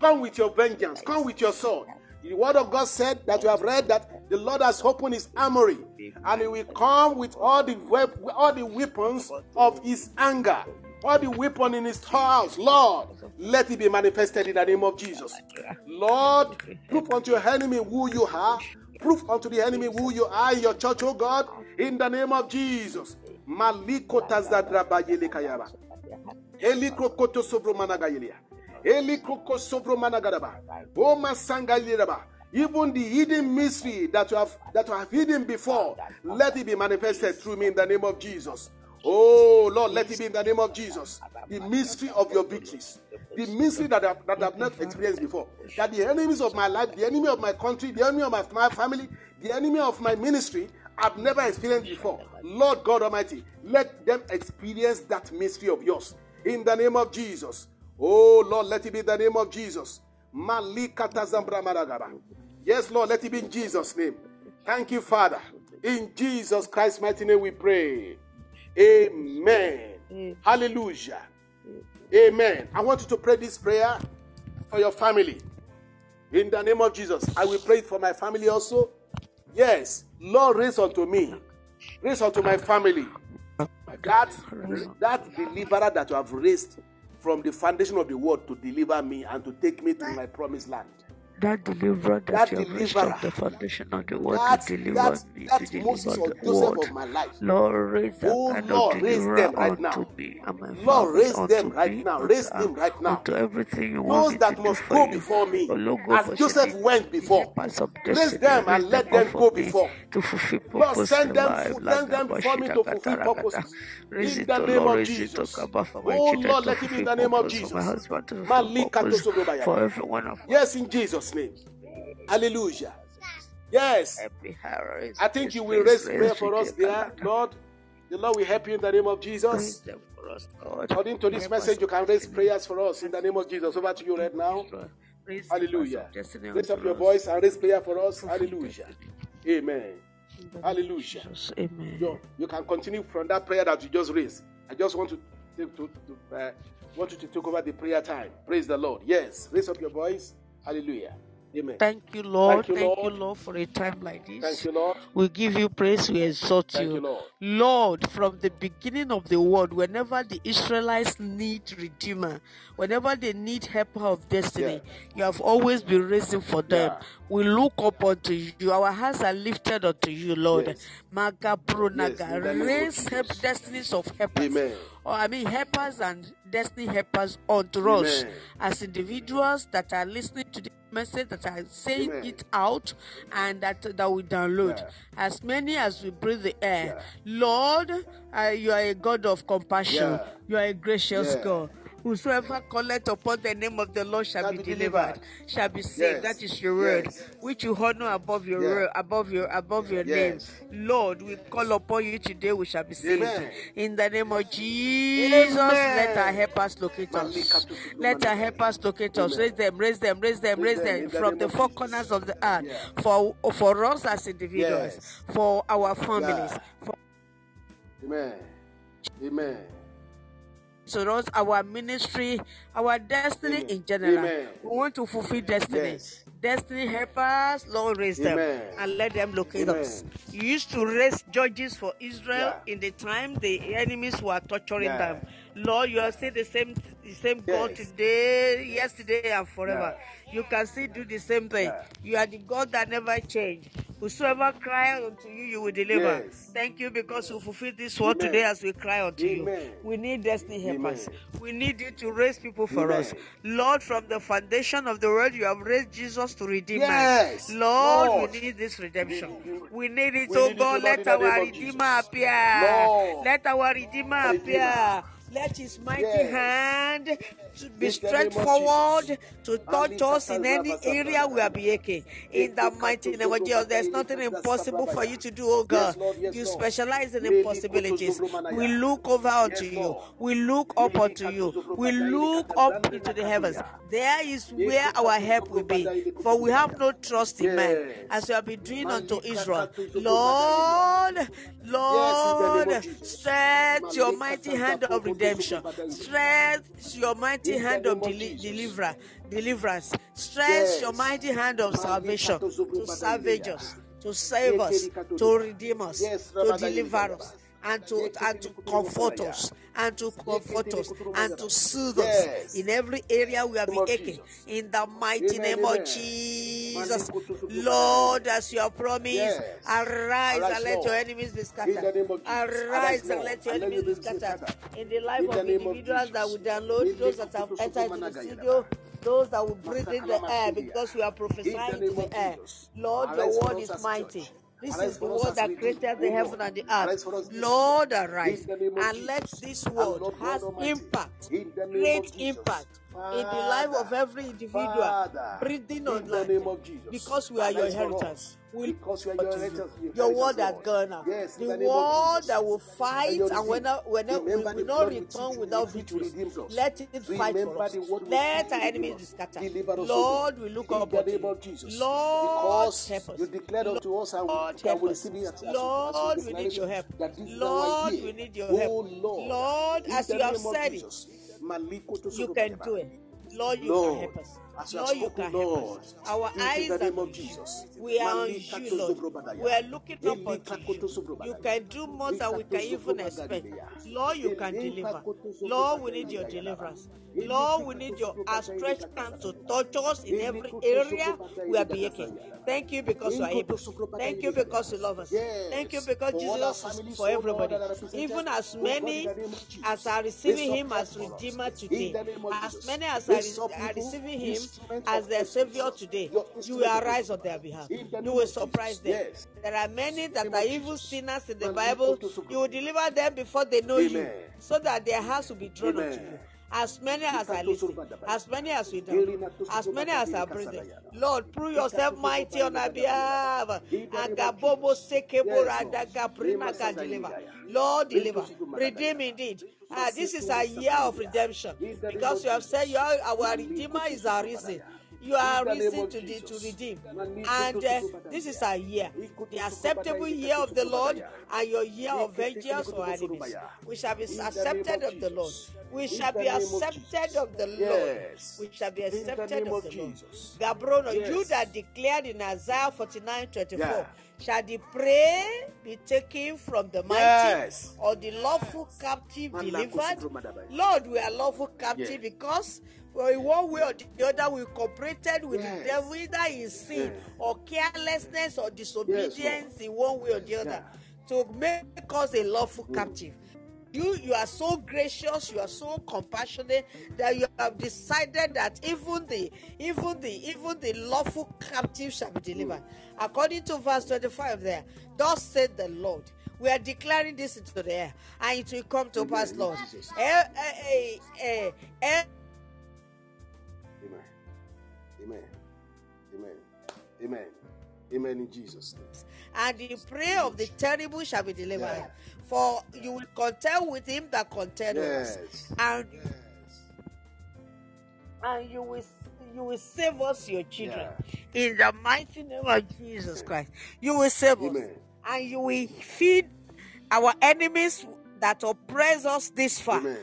S1: Come with your vengeance. Come with your sword. The word of God said that you have read that the Lord has opened his armory and he will come with all the wep- all the weapons of his anger, all the weapon in his house, Lord, let it be manifested in the name of Jesus. Lord, prove unto your enemy who you are. Prove unto the enemy who you are in your church, oh God, in the name of Jesus. Maliko tazadrabayele kayaba. Elikrokoto sobromanaga yelia. Masangaliraba. Even the hidden mystery that you have that you have hidden before, let it be manifested through me in the name of Jesus. Oh Lord, let it be in the name of Jesus. The mystery of your victories, the mystery that I've, that I've not experienced before. That the enemies of my life, the enemy of my country, the enemy of my, my family, the enemy of my ministry, I've never experienced before. Lord God Almighty, let them experience that mystery of yours in the name of Jesus. Oh Lord, let it be the name of Jesus. Yes, Lord, let it be in Jesus' name. Thank you, Father. In Jesus Christ's mighty name we pray. Amen. Hallelujah. Amen. I want you to pray this prayer for your family. In the name of Jesus. I will pray it for my family also. Yes. Lord, raise unto me. Raise unto my family. That, that deliverer that you have raised from the foundation of the world to deliver me and to take me to my promised land
S2: that deliverer that, that you have from the foundation of the world that, to deliver that, me,
S1: that
S2: to deliver
S1: Moses
S2: the
S1: Joseph of my life.
S2: Lord, raise oh that
S1: oh,
S2: kind
S1: Lord,
S2: of
S1: raise them right now.
S2: me and my
S1: Lord, raise them right
S2: me,
S1: now. Raise them right now.
S2: To everything you
S1: Those
S2: want
S1: that must go before me,
S2: Oh,
S1: as Joseph went before.
S2: Raise
S1: them and let them go before.
S2: to fulfill
S1: Lord, send them, send them before me to fulfill purposes.
S2: Raise
S1: In
S2: it,
S1: the
S2: oh
S1: name
S2: Lord,
S1: of
S2: raise it, oh
S1: Jesus.
S2: God, for my
S1: Oh Lord, let it be in the name of
S2: purpose, my
S1: Jesus.
S2: husband to fulfill purpose, for every one of us.
S1: Yes, in Jesus' name. Hallelujah. Yes. I think you will raise prayer for us there, Lord. The Lord will help you in the name of Jesus. According to this message, you can raise prayers for us in the name of Jesus. Over to you right now. Hallelujah. Raise up your voice and raise prayer for us. Hallelujah. Amen. Hallelujah.
S2: Amen.
S1: You, you can continue from that prayer that you just raised. I just want to, to, to uh, want you to take over the prayer time. Praise the Lord. Yes. Raise up your voice. Hallelujah. Amen.
S2: Thank you, Lord.
S1: Thank you,
S2: Thank
S1: Lord.
S2: you, Lord, for a time like this.
S1: Thank you, Lord.
S2: We give you praise. We exalt
S1: Thank
S2: you.
S1: you, Lord.
S2: Lord, from the beginning of the world, whenever the Israelites need Redeemer, whenever they need helper of destiny,
S1: Yeah.
S2: you have always been raising for them.
S1: Yeah.
S2: We look up unto you. Our hands are lifted unto you, Lord.
S1: Yes.
S2: Maga Pronaga.
S1: Yes, in the name of
S2: Raise help destinies of helpers.
S1: Amen.
S2: Or I mean helpers and destiny helpers unto us as individuals that are listening to the message, that are saying
S1: Amen.
S2: it out, and that that we download.
S1: Yeah.
S2: As many as we breathe the air.
S1: Yeah.
S2: Lord, uh, you are a God of compassion.
S1: Yeah.
S2: You are a gracious. God. Whosoever calleth upon the name of the Lord shall,
S1: Shall
S2: be,
S1: be
S2: delivered,
S1: delivered.
S2: shall be saved.
S1: Yes.
S2: That is your word,
S1: Yes.
S2: which you honor above your
S1: Yeah.
S2: word, above your above your
S1: Yes.
S2: name. Lord, we call upon you today. We shall be saved.
S1: Amen.
S2: In the name of Jesus, let our
S1: Amen.
S2: helpers locate us. Let our helpers locate us. Raise them, raise them, raise them,
S1: Raise them
S2: them
S1: in the
S2: from the four corners of the earth.
S1: Yeah.
S2: For for us as individuals, for our families, for
S1: Amen. Amen.
S2: To us, our ministry, our destiny
S1: Amen.
S2: in general.
S1: Amen.
S2: We want to fulfill destiny.
S1: Yes.
S2: Destiny help us, Lord, raise them and let them locate
S1: Amen.
S2: us. You used to raise judges for Israel
S1: Yeah.
S2: in the time the enemies were torturing
S1: Yeah.
S2: them. Lord, you are still the same, the same God today, yesterday, and forever.
S1: Yeah.
S2: You can still do the same thing.
S1: Yeah.
S2: You are the God that never changed. Whosoever cry unto you, you will deliver.
S1: Yes.
S2: Thank you because you fulfill this word
S1: Amen.
S2: today as we cry unto
S1: Amen.
S2: you. We need destiny helpers. We need you to raise people for
S1: Amen.
S2: us. Lord, from the foundation of the world, you have raised Jesus to redeem
S1: Yes.
S2: man. Lord,
S1: Lord.
S2: we need this redemption.
S1: We- we-
S2: We need it,
S1: we
S2: oh
S1: need
S2: God. Let
S1: in the name
S2: our Redeemer appear.
S1: Lord.
S2: Let our Redeemer. appear. Let his mighty
S1: Yes.
S2: hand to be stretched forward to touch us in any area we are aching. In the mighty name of Jesus, there's nothing impossible for you to do, oh God.
S1: Yes, Lord. Yes,
S2: You specialize in impossibilities. We look over unto you. We look up unto you. We look up into the heavens. There is where our help will be. For we have no trust in man, as we have been doing unto Israel. Lord,
S1: Yes, in the name
S2: Lord, stretch your mighty hand of redemption.
S1: Katozobromadai.
S2: Stretch your mighty hand of deli-
S1: Jesus.
S2: deliverer, deliverance. Stretch your mighty hand of salvation to salvage us, to save us, to redeem us, to deliver us, and to and to comfort us, and to comfort us, and to soothe
S1: Yes.
S2: us in every area we have been aching. In the mighty name of. Jesus. Lord, as you have promised,
S1: Yes.
S2: arise,
S1: Arise,
S2: and let your enemies be scattered.
S1: name of Jesus.
S2: Arise and let your enemies be scattered.
S1: scattered.
S2: In the life of individuals that will download, those that have entered into the studio, those that will breathe in the air because we are prophesying to the air. Lord, your word is mighty. This is the word that created
S1: Oh
S2: the heaven and the earth.
S1: Arise for us this
S2: Lord, arise.
S1: In the name of
S2: And let this word has impact,
S1: In the name
S2: great
S1: of
S2: In the life of every individual
S1: Father,
S2: breathing
S1: in
S2: on
S1: the
S2: land.
S1: name of Jesus.
S2: Because we are your inheritance.
S1: us.
S2: We
S1: Because we are your
S2: to
S1: inheritance, your
S2: word gone out.
S1: Yes,
S2: The
S1: the
S2: word that will fight and when,
S1: redeemed.
S2: when we will not return without
S1: victory. which you
S2: victories.
S1: redeemed us.
S2: Let it fight for us.
S1: the
S2: Let our enemies be
S1: us.
S2: scattered.
S1: Us,
S2: Lord, we look
S1: In
S2: up
S1: the name
S2: you.
S1: of Jesus.
S2: Lord,
S1: Because
S2: help us.
S1: you declared unto us and,
S2: Lord, help
S1: we
S2: us.
S1: receive as,
S2: Lord, we need your help.
S1: that this is our
S2: Lord, we need your
S1: Oh
S2: help.
S1: Lord.
S2: As you have said it,
S1: to
S2: you can do it. Lord, you
S1: Lord,
S2: can help us.
S1: As you
S2: Lord, you
S1: spoken,
S2: can help
S1: Lord,
S2: us. Our
S1: it in
S2: eyes
S1: the
S2: are
S1: name
S2: on
S1: of. Jesus.
S2: We are on you,
S1: to
S2: Lord. We are looking up
S1: koto
S2: you. You can do more than we can even expect. Lord, you can deliver. Lord, we need your deliverance. Lord, we need your outstretched hand to touch us in every area we are being. Thank you because you are able. Thank you because you love us. Thank you because
S1: for all our
S2: Jesus is for
S1: oh
S2: everybody.
S1: that are represented,
S2: Even as
S1: oh
S2: many
S1: the name of Jesus.
S2: as are receiving him as. Redeemer today,
S1: the name of
S2: as many as are, receiving him as their. Savior today, you will arise on their behalf. You will surprise them. There are many that are evil sinners in the Bible. You will deliver them before they know you, so that their hearts will be drawn unto you. As many as are listening, as many as we
S1: to
S2: as many as are breathing. Lord, prove yourself mighty on our behalf. Agabobo sekebo
S1: Yes, Lord.
S2: radaga
S1: Rema
S2: prina can deliver. Lord, deliver. Redeem indeed. Ah, this is a year of redemption because you have said you are our redeemer is our reason. You are
S1: risen name
S2: reason
S1: of
S2: to, de- to redeem. And uh, this is our year, the acceptable year of the Lord and your year of vengeance
S1: Niko
S2: enemies. We shall be
S1: In the name
S2: accepted
S1: of
S2: the Lord. We shall be accepted of the Lord. We shall be accepted of the Lord. Gabrono, you that declared in Isaiah 49 24, shall the prey be taken from the mighty
S1: Yes.
S2: or the lawful captive delivered? Lord, we are lawful captive
S1: Yeah.
S2: because well, in one way or the other we cooperated with
S1: Yes.
S2: the devil either in sin
S1: Yeah.
S2: or carelessness or disobedience in one way or the other to make us a lawful
S1: Mm.
S2: captive. You, you are so gracious, you are so compassionate that you have decided that even the even the even the lawful captive shall be delivered. According to verse 25 there, thus said the Lord. We are declaring this into the air, and it will come to pass, Lord.
S1: Jesus'
S2: Eh, eh, eh,
S1: Amen. Amen in Jesus' name.
S2: and the prey of the terrible shall be delivered.
S1: Yeah.
S2: For you will contend with him that contend with us,
S1: Yes.
S2: and and you will you will save us, your children, in the mighty name of Jesus Christ. You will save us, and you will feed our enemies that oppress us this far
S1: Amen.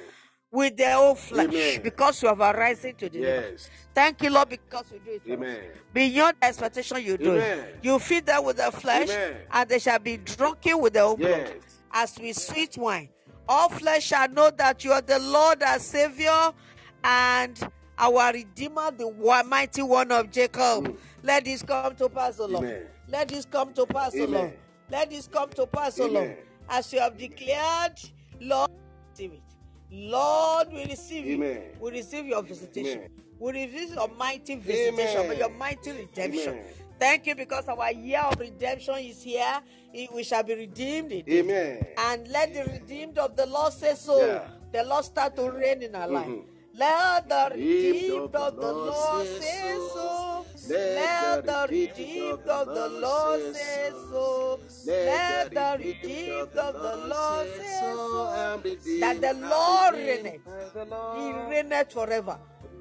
S2: With their own flesh,
S1: Amen.
S2: because you have arisen to deliver.
S1: Yes.
S2: Thank you, Lord, because you do it.
S1: Amen.
S2: Beyond expectation, you do
S1: Amen.
S2: it. You feed them with the flesh,
S1: Amen.
S2: and they shall be drunken with their own blood, as with sweet wine. All flesh shall know that you are the Lord, our Savior, and our Redeemer, the one, mighty one of Jacob.
S1: Mm.
S2: Let this come to pass, O Lord. Let this come to pass, O Lord. Let this come to pass, O Lord. As you have declared, Lord. Lord, we receive you. We receive your visitation.
S1: Amen.
S2: We receive your mighty visitation,
S1: Amen.
S2: your mighty redemption.
S1: Amen.
S2: Thank you because our year of redemption is here. We shall be redeemed.
S1: Amen.
S2: And let the redeemed of the Lord say so.
S1: Yeah.
S2: The Lord start to reign in our life.
S1: Mhm.
S2: Let the
S1: redeemed
S2: of the Lord say so. Let the redeemed of the Lord say so. Let the redeemed of the Lord say so. That the Lord reigneth. He reigneth forever.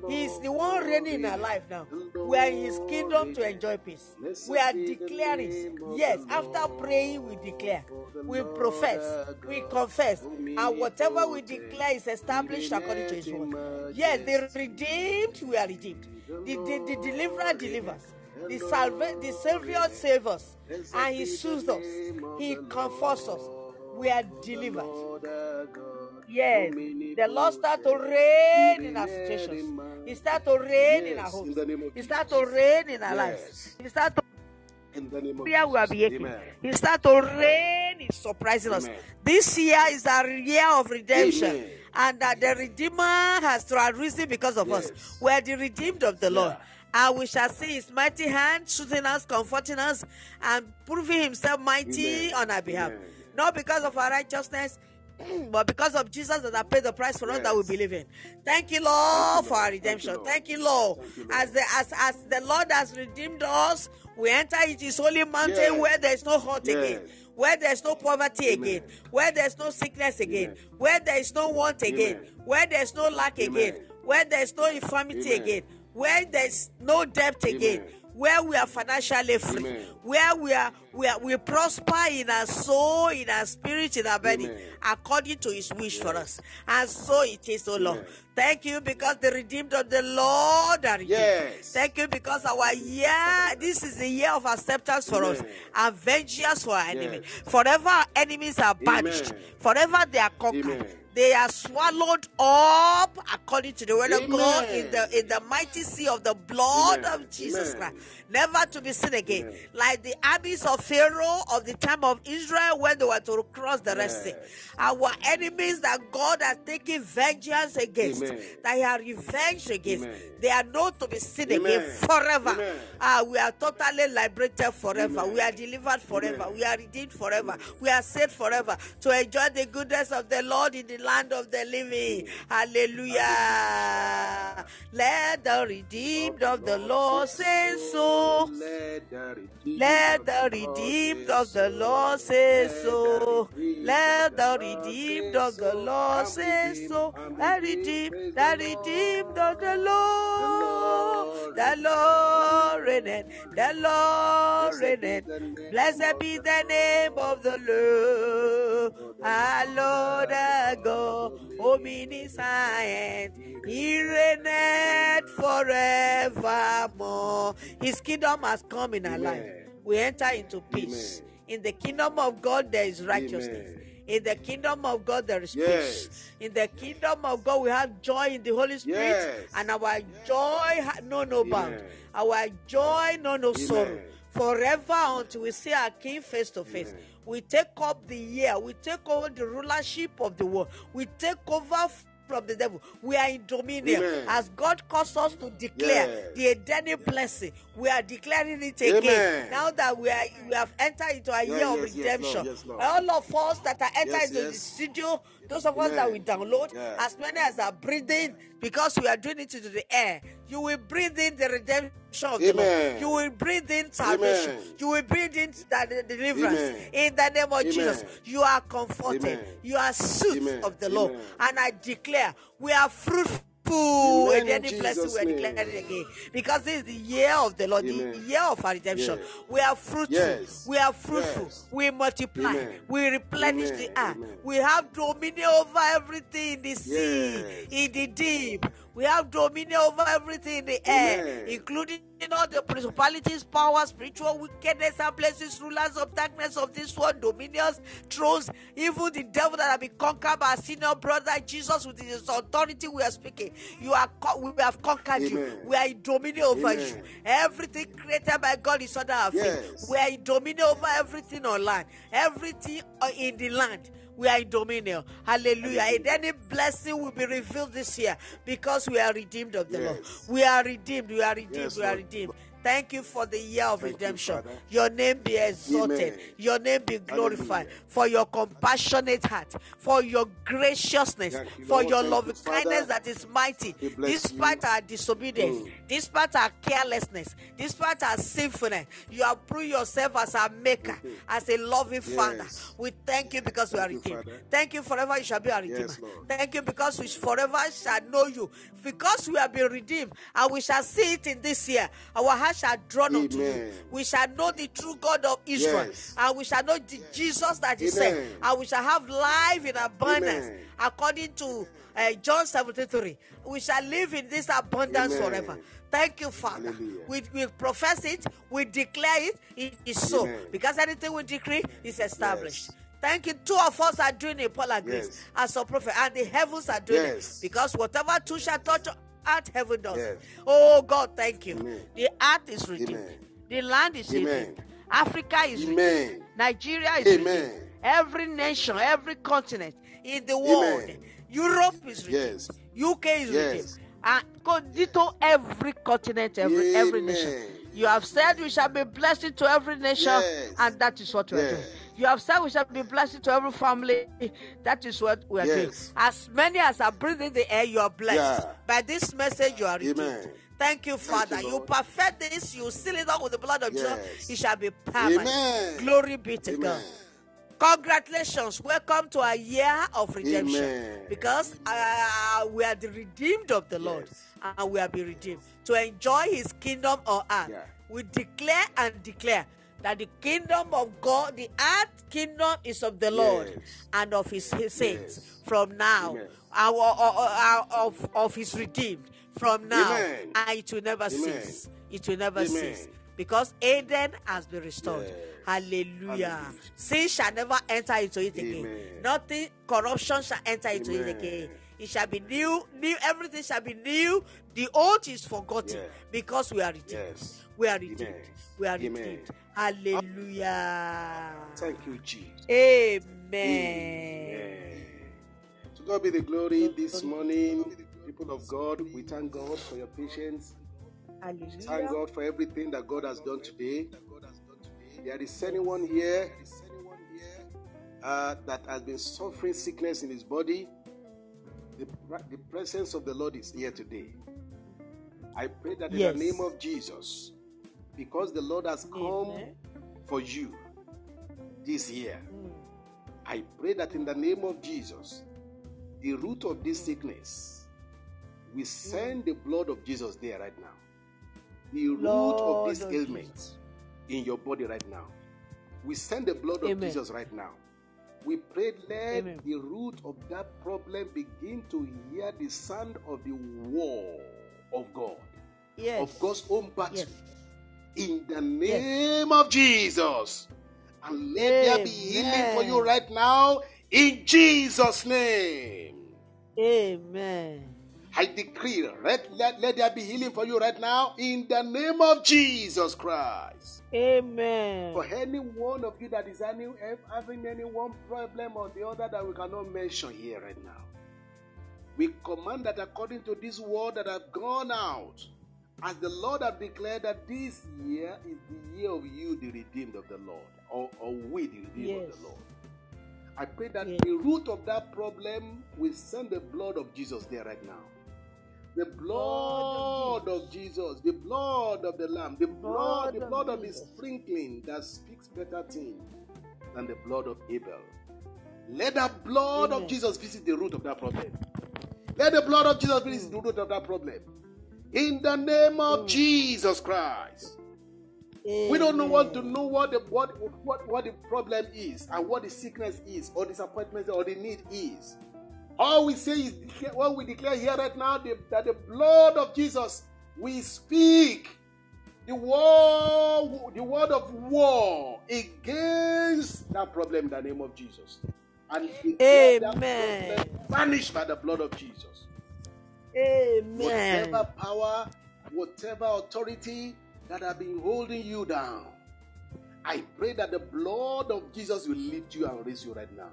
S2: He is the one reigning in our life now. We are in His kingdom to enjoy peace. We are declaring. Yes, after praying, we declare. We profess. We confess. And whatever we declare is established according to His word. Yes, the redeemed, we are redeemed. The, the, the deliverer delivers. The, salva- the Savior saves us. And He soothes us. He comforts us. We are delivered. Yes. The Lord start to reign in our situations. He start to reign in our homes. He start to reign in our lives. He start to
S1: in the name of
S2: year we are behaving. He start to reign in surprising Amen. us. This year is our year of redemption. Amen. And that the Redeemer has risen because of yes. us. We are the redeemed of the Lord. And we shall see his mighty hand shooting us, comforting us, and proving himself mighty Amen. on our behalf. Not because of our righteousness, but because of Jesus that I paid the price for yes. us that we believe in. Thank you, Lord, Thank you, for our redemption. Thank you, Lord. Thank you, Lord. As, the, as, as the Lord has redeemed us, we enter into his holy mountain yes. where there is no hurt yes. again. Where there's no poverty Amen. again, where there's no sickness again, Amen. where there is no want again, Amen. where there's no lack again, where there's no infirmity again, where there's no debt again, where we are financially free, Amen. where we are, we are we prosper in our soul, in our spirit, in our body, Amen. according to His wish yes. for us. And so it is, O Lord. Amen. Thank you because the redeemed of the Lord are redeemed. Yes. Thank you because our year, this is the year of acceptance for us and vengeance for our enemy. Forever our enemies are banished. Forever they are conquered they are swallowed up according to the word Amen. of God in the in the mighty sea of the blood Amen. of Jesus Amen. Christ, never to be seen again. Like the armies of Pharaoh of the time of Israel when they were to cross the Red Sea. Our enemies that God has taken vengeance against, that He has revenged against, they are not to be seen again forever. Uh, we are totally liberated forever. We are delivered forever. We are redeemed forever. We are saved forever to enjoy the goodness of the Lord in the land of the living. Hallelujah. Let the redeemed of the Lord say so. Let the redeemed of the Lord say so. Let the redeemed of the Lord say so. The redeemed, the redeemed of the Lord. The Lord reigneth. The Lord reigneth. Blessed be the name of the Lord. Our Lord, our God, omniscient. He reigneth forevermore. His kingdom has come in our life. We enter into peace. Amen. In the kingdom of God, there is righteousness. Amen. In the kingdom of God, there is yes. peace. In the kingdom of God, we have joy in the Holy Spirit, yes. and our joy no no bound. Our joy no no sorrow. Forever until we see our King face to face. We take up the year. We take over the rulership of the world. We take over from the devil. We are in dominion. Amen. As God calls us to declare the Edenic blessing, we are declaring it again. Amen. Now that we are we have entered into a yeah, year of redemption. Yes, Lord, yes, Lord. All of us that are entered into the studio, those of us that we download, as many as are breathing, because we are doing it into the air, you will breathe in the redemption of Amen. the Lord. You will breathe in salvation. Amen. You will breathe in the deliverance. Amen. In the name of Jesus, you are comforted. You are suit of the Lord. And I declare, we are fruitful full and any blessing we are declaring again. Because this is the year of the Lord, Amen. the year of our redemption. Yes. We are fruitful. Yes. We are fruitful. Yes. We multiply. Amen. We replenish Amen. the earth. We have dominion over everything in the sea, in the deep. We have dominion over everything in the air, including all the principalities, powers, spiritual wickedness, and places, rulers of darkness of this world, dominions, thrones, even the devil that have been conquered by our senior brother Jesus with his authority. We are speaking. You are we have conquered Amen. you. We are in dominion over Amen. you. Everything created by God is under our feet. Yes. We are in dominion over everything online, everything uh, in the land we are in dominion. Hallelujah. And any blessing will be revealed this year because we are redeemed of the yes. Lord. We are redeemed. We are redeemed. Yes, we are redeemed. Thank you for the year of Thank redemption. You, your name be exalted. Amen. Your name be glorified Hallelujah. for your compassionate heart, for your graciousness, you, for your loving kindness that is mighty. Despite you. our disobedience, mm. despite our carelessness, despite our sinfulness, you have proved yourself as a maker, mm-hmm. as a loving yes. father. We thank you because thank we are redeemed. You, thank you forever you shall be our redeemer. Yes, thank you because we forever shall know you. Because we have been redeemed and we shall see it in this year. Our heart shall draw unto you. We shall know the true God of Israel. Yes. And we shall know the Jesus that is said, And we shall have life in abundance. Amen. According to uh, John 73. We shall live in this abundance Amen. forever. Thank you, Father. We, we profess it, we declare it, it is so. Amen. Because anything we decree is established. Yes. Thank you. Two of us are doing it, Paul agrees,
S1: Yes.
S2: as a prophet, and the heavens are doing
S1: Yes.
S2: it. Because whatever two shall touch earth, heaven does.
S1: Yes.
S2: Oh God, thank you.
S1: Amen.
S2: The earth is redeemed.
S1: Amen.
S2: The land is
S1: Amen.
S2: redeemed. Africa is redeemed. Nigeria is
S1: Amen.
S2: redeemed. Every nation, every continent in the world.
S1: Amen.
S2: Europe is redeemed.
S1: Yes.
S2: UK is
S1: Yes.
S2: redeemed. And go ditto every continent, every every nation. You have said we shall be blessed to every nation,
S1: Yes.
S2: and that is what we are doing. You have said we shall be blessed to every family, that is what we are doing. As many as are breathing the air, you are blessed.
S1: Yeah.
S2: By this message, you are redeemed. Thank you, Father.
S1: you,
S2: you, perfect this, you seal it up with the blood of
S1: Yes.
S2: Jesus. It shall be permanent.
S1: Amen.
S2: Glory be to
S1: Amen.
S2: God. Congratulations. Welcome to a year of redemption.
S1: Amen.
S2: Because uh, we are the redeemed of the Lord.
S1: Yes.
S2: And we are be redeemed. To enjoy his kingdom on earth.
S1: Yeah.
S2: We declare and declare that the kingdom of God, the earth kingdom is of the Lord
S1: Yes.
S2: and of his, his saints
S1: Yes.
S2: from now.
S1: Amen.
S2: Our, our- our- of, of his redeemed from now.
S1: Amen.
S2: And it will never
S1: Amen.
S2: cease. It will never
S1: Amen.
S2: cease. Because Eden has been restored.
S1: Yes.
S2: Hallelujah.
S1: Hallelujah.
S2: Sin shall never enter into it again. Nothing, corruption shall enter into it again. It shall be new, new, everything shall be new. The old is forgotten because we are redeemed.
S1: Yes.
S2: We are redeemed.
S1: Amen.
S2: We are
S1: Amen.
S2: redeemed. Hallelujah.
S1: Thank you, Jesus.
S2: Amen.
S1: Amen. To God be the glory this morning, people of God. We thank God for your patience. Thank God for everything that God has done today. There is anyone here uh, that has been suffering sickness in his body. The, the presence of the Lord is here today. I pray that in
S2: Yes.
S1: the name of Jesus, because the Lord has come
S2: Amen.
S1: for you this year,
S2: Mm.
S1: I pray that in the name of Jesus, the root of this sickness, we send the blood of Jesus there right now. The root of this
S2: of
S1: ailment in your body right now. We send the blood of
S2: Amen.
S1: Jesus right now. We pray, let
S2: Amen.
S1: the root of that problem begin to hear the sound of the war of God,
S2: Yes.
S1: of God's own battle.
S2: Yes.
S1: In the name of Jesus. And let there be healing for you right now in Jesus' name.
S2: Amen.
S1: I decree, let, let, let there be healing for you right now in the name of Jesus Christ.
S2: Amen.
S1: For any one of you that is any, having any one problem or the other that we cannot mention here right now, we command that according to this word that have gone out, as the Lord have declared that this year is the year of you, the redeemed of the Lord, or, or we, the redeemed of the Lord. I pray that
S2: Yes.
S1: the root of that problem will send the blood of Jesus there right now. The blood of Jesus, the blood of the Lamb, the blood,
S2: Blood
S1: the
S2: of
S1: blood of the sprinkling that speaks better things than the blood of Abel. Let the blood of Jesus visit the root of that problem. Let the blood of Jesus visit the hmm. root of that problem. In the name of mm. Jesus Christ. We don't know what to know what the what, what what the problem is and what the sickness is or disappointment or the need is. All we say is what we declare here right now the, that the blood of Jesus we speak the war the word of war against that problem in the name of Jesus and
S2: Amen.
S1: vanished by the blood of Jesus.
S2: Amen.
S1: Whatever power, whatever authority that have been holding you down, I pray that the blood of Jesus will lift you and raise you right now.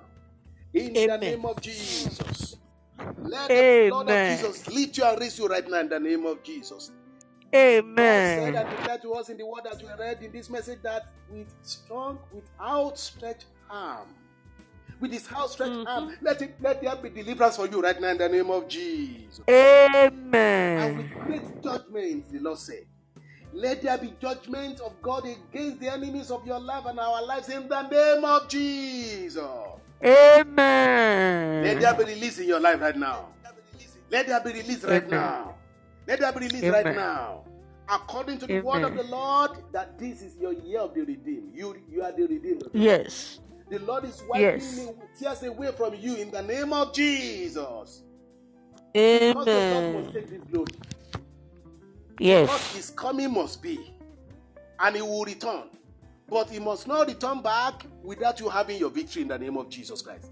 S1: In the name of Jesus. Let the blood of Jesus lift you and raise you right now in the name of Jesus. Amen. God said
S2: Amen.
S1: and declared to us in the word that we read in this message that with strong, with outstretched arm, with his outstretched
S2: Mm-hmm.
S1: arm, let it let there be deliverance for you right now in the name of Jesus.
S2: Amen.
S1: And with great judgment, the Lord said, Let there be judgment of God against the enemies of your life and our lives in the name of Jesus.
S2: Amen.
S1: Let there be release in your life right now. Let there be release right
S2: Amen.
S1: now. Let there be release right now. According to the word of the Lord, that this is your year of the redeemed. You, you are the redeemed.
S2: Yes.
S1: The Lord is wiping
S2: Yes.
S1: tears away from you in the name of Jesus. Because the Lord must
S2: Amen.
S1: take this glory. What
S2: Yes.
S1: is coming must be, and he will return. but he must not return back without you having your victory in the name of Jesus Christ.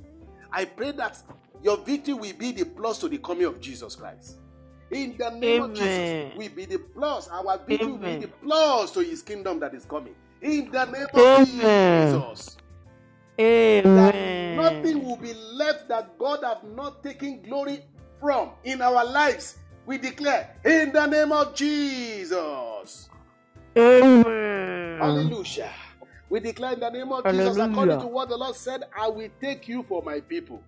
S1: I pray that your victory will be the plus to the coming of Jesus Christ. In the name Amen. of Jesus, will be the plus. Our victory Amen. will be the plus to his kingdom that is coming. In the name of Amen. Jesus. Amen. That nothing will be left that God have not taken glory from in our lives. We declare in the name of Jesus. Amen. Hallelujah. We declare in the name of Hallelujah. Jesus, according to what the Lord said, I will take you for my people.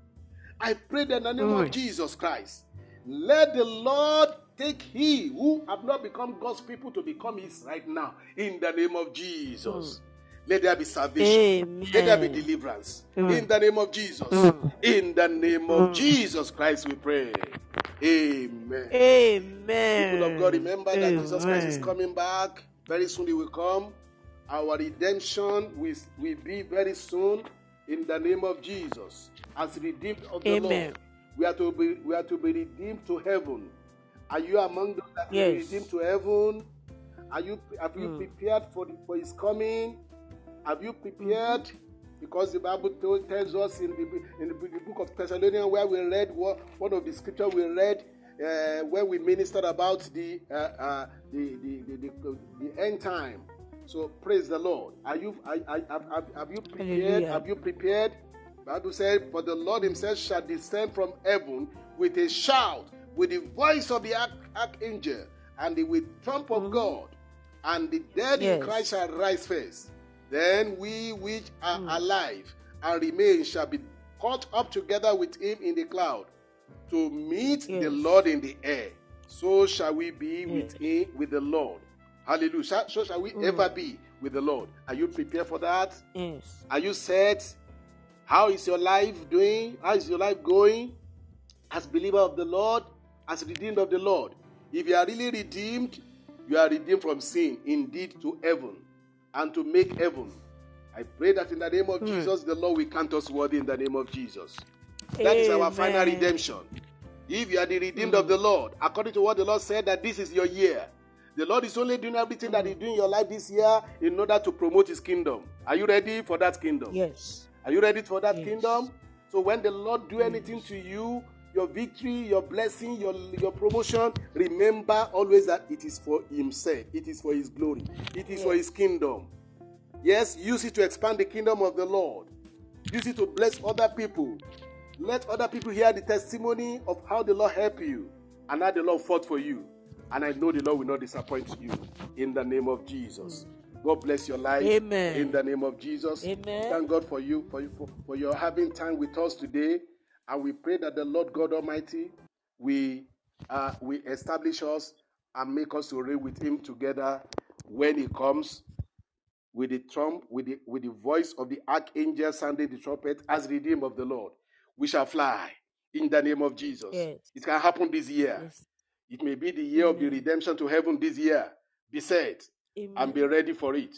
S1: I pray in the name mm. of Jesus Christ. Let the Lord take he who have not become God's people to become his right now. In the name of Jesus. Mm. Let there be salvation. Amen. Let there be deliverance. Mm. In the name of Jesus. Mm. In the name of mm. Jesus Christ, we pray. Amen.
S2: Amen.
S1: People of God, remember Amen. that Jesus Christ is coming back. Very soon he will come. Our redemption will, will be very soon in the name of Jesus. As redeemed of the Amen. Lord. We are to be we are to be redeemed to heaven. Are you among those that yes. redeemed to heaven? Are you have you mm. prepared for the, for his coming? Have you prepared? Mm-hmm. Because the Bible told, tells us in the, in the book of Thessalonians where we read one, one of the scripture we read uh, where we ministered about the, uh, uh, the, the, the, the, the end time so praise the Lord. Are you are, are, have, have you prepared? Hallelujah. Have you prepared? Bible said, For the Lord himself shall descend from heaven with a shout, with the voice of the archangel, and the with trump of mm-hmm. God, and the dead yes. in Christ shall rise first. Then we which are mm. alive and remain shall be caught up together with him in the cloud to meet yes. the Lord in the air. So shall we be yes. with him with the Lord. Hallelujah. So shall we mm. ever be with the Lord. Are you prepared for that?
S2: Yes.
S1: Are you set? How is your life doing? How is your life going? As believer of the Lord, as redeemed of the Lord. If you are really redeemed, you are redeemed from sin, indeed to heaven, and to make heaven. I pray that in the name of mm. Jesus, the Lord will count us worthy in the name of Jesus. That Amen. is our final redemption. If you are the redeemed mm. of the Lord, according to what the Lord said, that this is your year. The Lord is only doing everything that He's doing in your life this year in order to promote His kingdom. Are you ready for that kingdom?
S2: Yes.
S1: Are you ready for that yes. kingdom? So when the Lord do anything to you, your victory, your blessing, your, your promotion, remember always that it is for Himself. It is for His glory. It is for His kingdom. Yes, use it to expand the kingdom of the Lord. Use it to bless other people. Let other people hear the testimony of how the Lord helped you and how the Lord fought for you. And I know the Lord will not disappoint you in the name of Jesus. God bless your life.
S2: Amen.
S1: In the name of Jesus.
S2: Amen.
S1: Thank God for you, for, for, for your having time with us today. And we pray that the Lord God Almighty will, uh, will establish us and make us to reign with Him together when He comes with the trump, with the, with the voice of the archangel sounding the trumpet as redeemed of the Lord. We shall fly in the name of Jesus.
S2: Yes.
S1: It can happen this year. Yes. It may be the year Amen. of the redemption to heaven this year. Be set Amen. and be ready for it.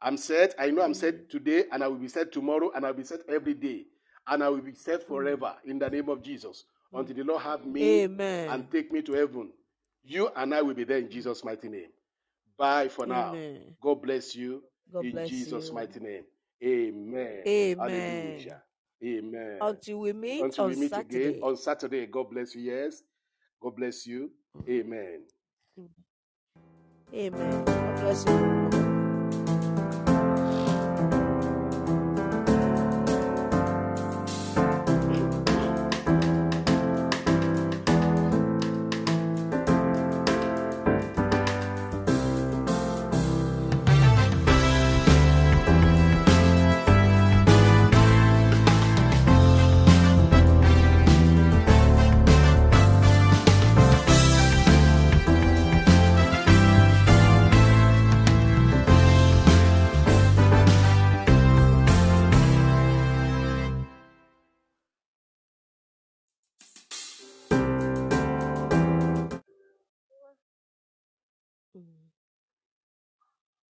S1: I'm set. I know I'm set today, and I will be set tomorrow, and I'll be set every day, and I will be set forever in the name of Jesus until the Lord have me
S2: Amen.
S1: and take me to heaven. You and I will be there in Jesus' mighty name. Bye for now. God bless you God in bless Jesus' you. mighty name. Amen.
S2: Amen.
S1: Hallelujah. Amen.
S2: Until we meet
S1: Until
S2: we
S1: meet
S2: Saturday.
S1: again on Saturday. God bless you. Yes. God bless you. Mm. Amen.
S2: Amen. God bless you.